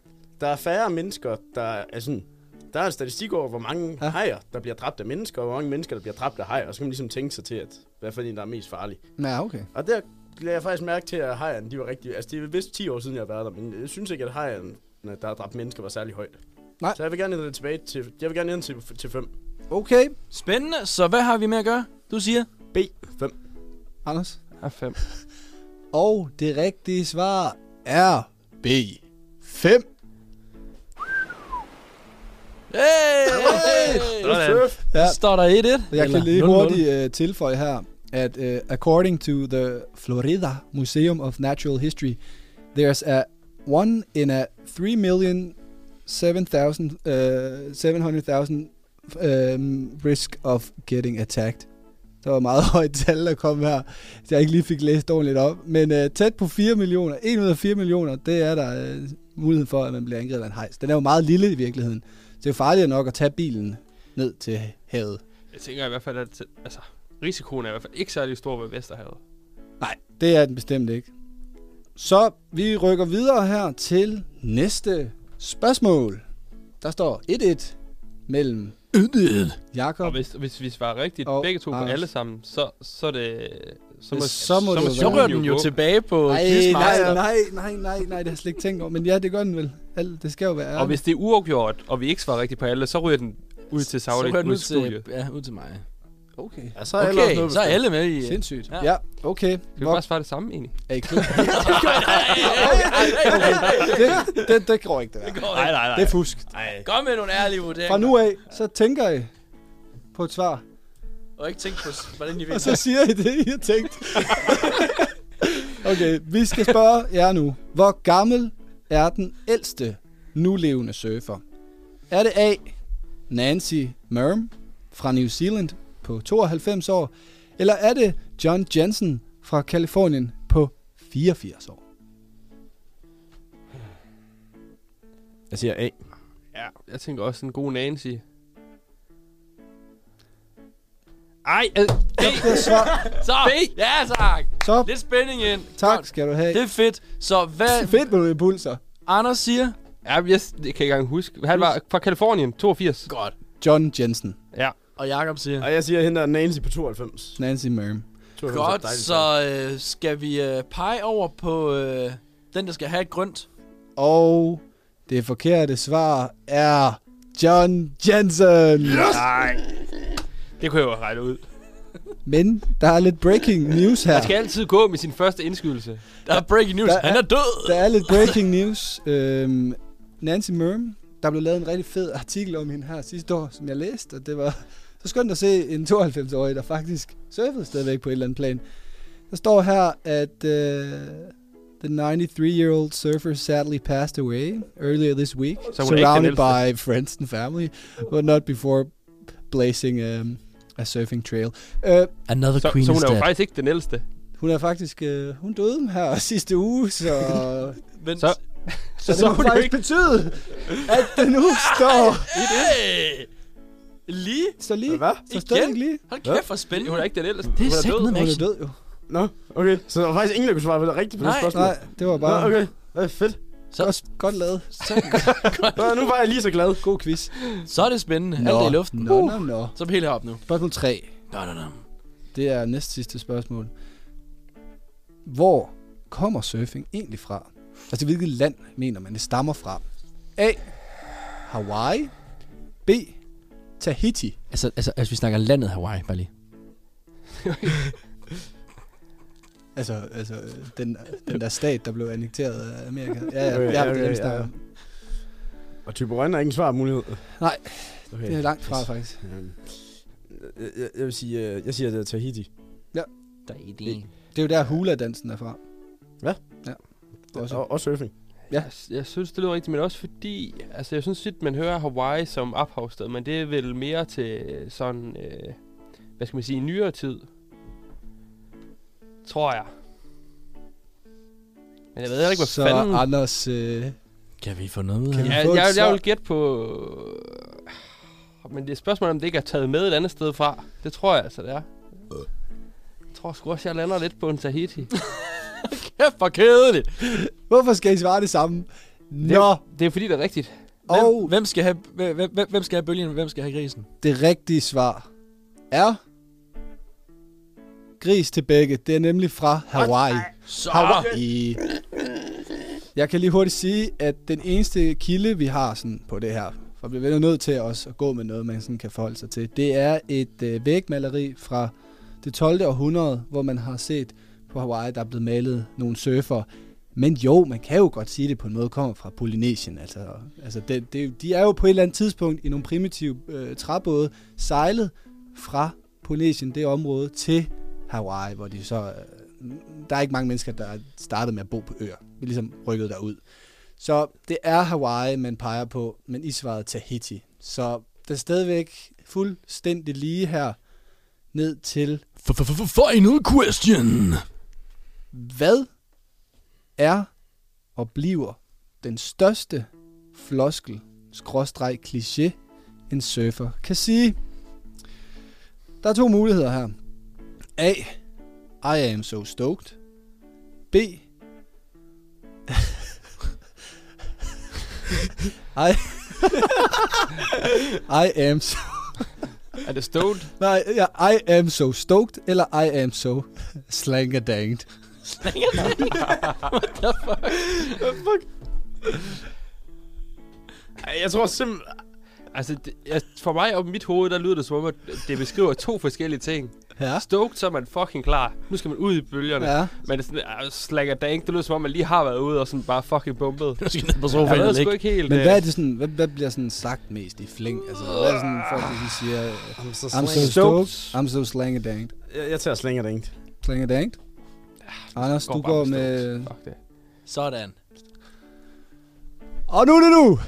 der er færre mennesker, der er sådan... Der er en statistik over, hvor mange Ja. hajer, der bliver dræbt af mennesker, og hvor mange mennesker, der bliver dræbt af hajer. Og så kan man ligesom tænke sig til, at hvad for en, der er mest farlig. Ja, okay. Og der lagde jeg faktisk mærke til, at hajerne, de var rigtig... Altså, det er vist 10 år siden, jeg har været der, men jeg synes ikke, at hajerne, der har dræbt mennesker, var særlig højt. Nej. Så jeg vil gerne ændre det tilbage til... Jeg vil gerne ændre til, til 5. Okay, Spændende. Så hvad har vi med at gøre? Du siger? B. 5. Anders. Ja, fem. Og det rigtige svar er B. 5. Hey! hey! Sådan. Ja. Står der 1-1. Jeg Eller kan lige 0-0. hurtigt uh, tilføje her, at uh, according to the Florida Museum of Natural History, there's a one in a 3 million 7,000 uh, 700,000 um, risk of getting attacked. Der var et meget højt tal, der kom her, så jeg ikke lige fik læst ordentligt op. Men uh, tæt på 4 millioner, 1 ud af 4 millioner, det er der uh, mulighed for, at man bliver angrebet af en hejs. Den er jo meget lille i virkeligheden. Så det er jo farligere nok at tage bilen ned til havet. Jeg tænker i hvert fald, at altså, risikoen er i hvert fald ikke særlig stor ved Vesterhavet. Nej, det er den bestemt ikke. Så vi rykker videre her til næste spørgsmål. Der står 1-1 mellem Og Jakob. hvis, hvis vi svarer rigtigt Og begge to på alle sammen, så, så er det... Så må, Så må det jo Så rører den jo tilbage på Nej, nej, nej, nej, nej, nej, det har jeg slet ikke tænkt over. Men ja, det gør den vel. Alt, det skal jo være ærligt. Og hvis det er uafgjort, og vi ikke svarer rigtigt på alle, så ryger den ud til Så rører den ud til ja, ud til mig. Okay, Ja, så er alle også Okay, noget så er alle med i... sindssygt. Ja. Ja, okay. Vi kan Hvor, bare svare det samme, egentlig. er I klar? det, det, det går ikke, det der. Nej, nej, nej. Det er fusk. Kom med nogle ærlige vurderinger. Fra nu af, så tænker I på et svar. Og ikke tænk på, hvordan I vil. Og så siger I det, I har tænkt. okay, vi skal spørge jer nu. Hvor gammel er den ældste nulevende surfer? Er det A. Nancy Merm fra New Zealand på 92 år? Eller er det John Jensen fra Kalifornien på 84 år? Jeg siger A. Ja, jeg tænker også en god Nancy. Ej, øh, B. Det er svar. Så, ja tak. Så, Lidt spænding ind. tak skal du have. Det er fedt. Så hvad Fedt med nogle impulser. Anders siger? Ja, jeg, jeg kan ikke engang huske. Han var fra Kalifornien, 82. Godt. John Jensen. Ja. Og Jakob siger? Og jeg siger hende der Nancy på 92. Nancy Merm. 92 er Godt, så øh, skal vi øh, pege over på øh, den, der skal have et grønt. Og det forkerte svar er John Jensen. Nej. Det kunne jeg jo regne ud. Men der er lidt breaking news her. Man skal altid gå med sin første indskydelse. Der er breaking news. Der Han er- er død. Der er lidt breaking news. Øhm, Nancy Merm, der blev lavet en rigtig fed artikel om hende her sidste år, som jeg læste, og det var så skønt at se en 92-årig, der faktisk surfede stadigvæk på et eller andet plan. Der står her, at uh, the 93-year-old surfer sadly passed away earlier this week, Så ikke den surrounded by friends and family, but not before blazing um, a surfing trail. Uh, Another Så, queen så hun is er jo dead. faktisk ikke den ældste. hun er faktisk, uh, hun døde her sidste uge, så Men, Så- Så, Så det må faktisk betyde, at det nu står, Hey! Lige? så lige, Hvad? så stadig lige. Hold kæft, hvor spændende. Hun er ikke den ældste. Det er sæt ned, Hun er død jo. Nå, okay. Så der var faktisk ingen, der kunne svare på det rigtigt på det spørgsmål. Nej, det var bare Nå, okay. Det er fedt. Så, godt, godt lavet. Nå, nu var jeg lige så glad. God quiz. så er det spændende. Alt er i luften. Nå, nå, nå. Så er vi helt heroppe nu. Spørgsmål 3. Nå, nå, nå. Det er næst sidste spørgsmål. Hvor kommer surfing egentlig fra? Altså, hvilket land mener man, det stammer fra? A. Hawaii. B. Tahiti. Altså, altså, altså, vi snakker landet Hawaii, bare lige. Altså, altså den, den der stat, der blev annekteret af Amerika. Ja, ja, Okay, ja, okay, det er ja. snakker. Og Tyborøn er ingen svarmulighed. Nej, Okay. det er langt fra, faktisk. Jeg, jeg, jeg vil sige, øh, jeg siger, at det er Tahiti. Der er det. Det er jo der hula-dansen er fra. Hvad? Ja. Også. Og, og surfing. Ja. Jeg, jeg synes, det lyder rigtigt, men også fordi... Altså, jeg synes tit, man hører Hawaii som ophavsted, men det er vel mere til sådan... Øh, hvad skal man sige, nyere tid. Tror jeg. Men jeg ved ikke, hvad Så fanden... Anders, øh, Kan vi få noget ud af det? jeg, jeg svar? vil gætte på... Men det er et spørgsmål, om det ikke er taget med et andet sted fra. Det tror jeg altså, det er. Jeg tror sgu også, jeg lander lidt på en Tahiti. Kæft, hvor kedeligt. hvorfor skal I svare det samme? Det, Nå, er- det er fordi, det er rigtigt. Hvem, og hvem, skal have, hvem, hvem, hvem skal have bølgen, og hvem skal have grisen? det rigtige svar er... Gris til begge. Det er nemlig fra Hawaii. Så. Hawaii. Jeg kan lige hurtigt sige, at den eneste kilde, vi har sådan på det her, for vi bliver nødt til også at gå med noget, man sådan kan forholde sig til, det er et øh, vægmaleri fra det 12. århundrede, hvor man har set på Hawaii, der er blevet malet nogle surfer. Men jo, man kan jo godt sige, at det på en måde kommer fra Polynesien. Altså, altså det, det, de er jo på et eller andet tidspunkt i nogle primitive øh, træbåde sejlet fra Polynesien, det område, til Hawaii, hvor de så... Øh, der er ikke mange mennesker, der startede med at bo på øer. Vi ligesom rykket derud. Så det er Hawaii, man peger på, men I svaret Tahiti. Så der er stadigvæk fuldstændig lige her ned til, Final question. hvad er og bliver den største floskel, skråstreg kliché, en surfer kan sige. Der er to muligheder her. A. I am so stoked. B. I, I am so... Er det stowed? Nej, ja, I am so stoked, eller I am so slangadanged. Ej, Jeg tror simpelthen... Altså, det, jeg, for mig og mit hoved, der lyder det som om, at det beskriver to forskellige ting. Ja. Stoked, så er man fucking klar. Nu skal man ud i bølgerne. Ja. Men det er sådan, uh, slækker dank, det lyder som om, man lige har været ude og sådan bare fucking bumpet. Nu skal ned på sofaen og ligge. ikke helt. Men øh, hvad er det sådan, hvad, hvad bliver sådan sagt mest i flæng? Altså, hvad er det sådan, folk de siger, øh, I'm so I'm so slang. stoked, I'm so slangadanged. Jeg, jeg tager slænger det ikke. Slangadanged? Anders, går du går med med... Fuck det. Sådan. Og nu er det nu!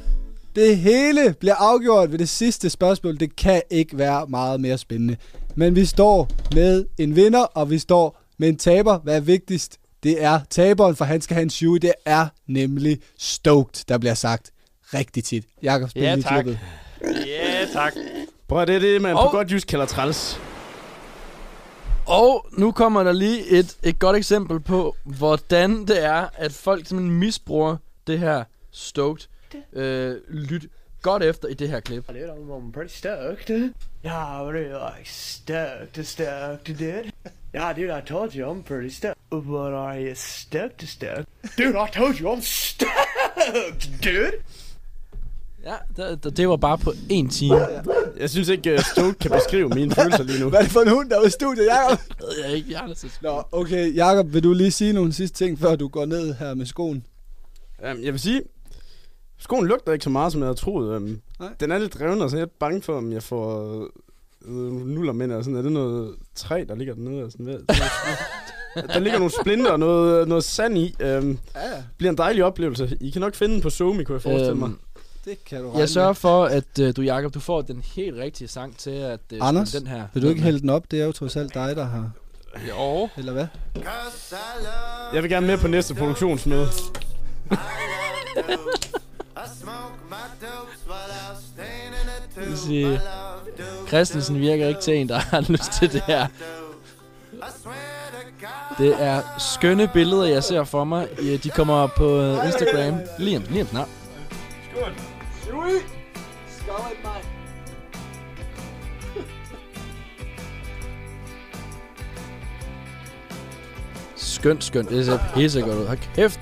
Det hele bliver afgjort ved det sidste spørgsmål. Det kan ikke være meget mere spændende. Men vi står med en vinder, og vi står med en taber. Hvad er vigtigst? Det er taberen, for han skal have en shoe. Det er nemlig stoked, der bliver sagt rigtig tit. Jakob, spil Ja, tak. klippet. Ja, tak. Prøv det er det, man Og- på godt jysk kalder træls. Og nu kommer der lige et, et godt eksempel på, hvordan det er, at folk simpelthen misbruger det her stoked. Øh, lyt godt efter i det her klip. Dude, I'm, I'm pretty stoked. Yeah, I'm really like stoked, stoked, dude. Yeah, dude, I told you I'm pretty stoked. But are you stoked to stoked? Dude, I told you I'm stoked, dude. Ja, det, det, det var bare på en time. Jeg synes ikke, uh, Stoke kan beskrive mine følelser lige nu. Hvad er det for en hund, der er i studiet, Jacob? ved jeg ikke, jeg er så Nå, okay. Jacob, vil du lige sige nogle sidste ting, før du går ned her med skoen? Um, jeg vil sige, skoen lugter ikke så meget, som jeg havde troet. Nej. den er lidt dreven, og så er jeg bange for, om jeg får øh, nuller med og sådan. Er det noget træ, der ligger dernede? Og sådan, hvad? der ligger nogle splinter og noget, noget sand i. Um, Ja, ja. bliver en dejlig oplevelse. I kan nok finde den på Zoom, kunne jeg forestille mig. Øhm, Det kan du jeg sørger for, at uh, du, Jacob, du får den helt rigtige sang til at uh, Anders, den her. Vil du ikke hælde den op? Det er jo trods alt dig, der har... Jo. Eller hvad? Jeg vil gerne med på næste produktionsmøde. Vil sige, Christensen virker ikke til en, der har lyst til det her. Det er skønne billeder, jeg ser for mig. De kommer på øh, Instagram lige om, lige om snart. Skønt, skønt. Det ser pissegodt ud. Hold kæft.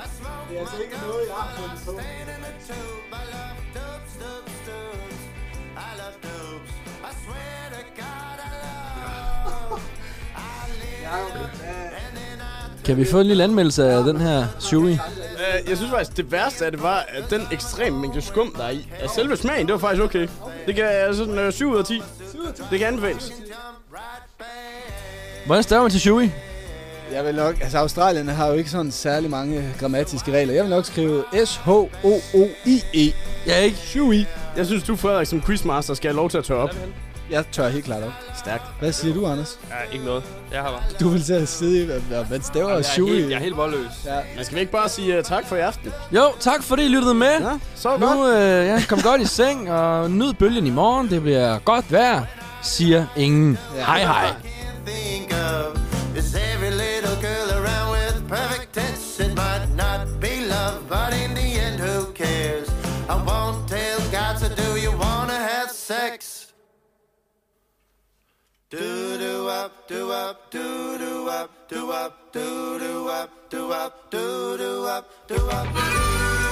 Kan vi få en lille anmeldelse af den her Shuri? Uh, jeg synes faktisk, det værste af det var, at den ekstreme mængde skum, der er i. At selve smagen, det var faktisk okay. Det kan jeg sådan uh, 7 ud af 10. Det kan anbefales. Hvordan staver man til Shuri? Jeg vil nok... Altså, Australien har jo ikke sådan særlig mange grammatiske regler. Jeg vil nok skrive S-H-O-O-I-E. Ja, ikke? Shui. Jeg synes, du, Frederik, som quizmaster, skal have lov til at tørre op. Jeg tør helt klart op. Stærkt. Hvad siger du, Anders? Ja, ikke noget. Jeg har bare. Du vil til at sidde i... Hvad, hvad staver Jeg er, Shui? helt, jeg er helt voldløs. Ja. Men skal vi ikke bare sige uh, tak for i aften? Jo, tak fordi I lyttede med. Ja, så godt. Nu øh, ja, kom godt i seng og nyd bølgen i morgen. Det bliver godt vejr, siger ingen. Ja. Hej hej. think of is every love, but in the end, who cares? I won't tell God, so do you wanna have sex? Do do up, do up, do do up, do up, do do up, do up, do do up, do up.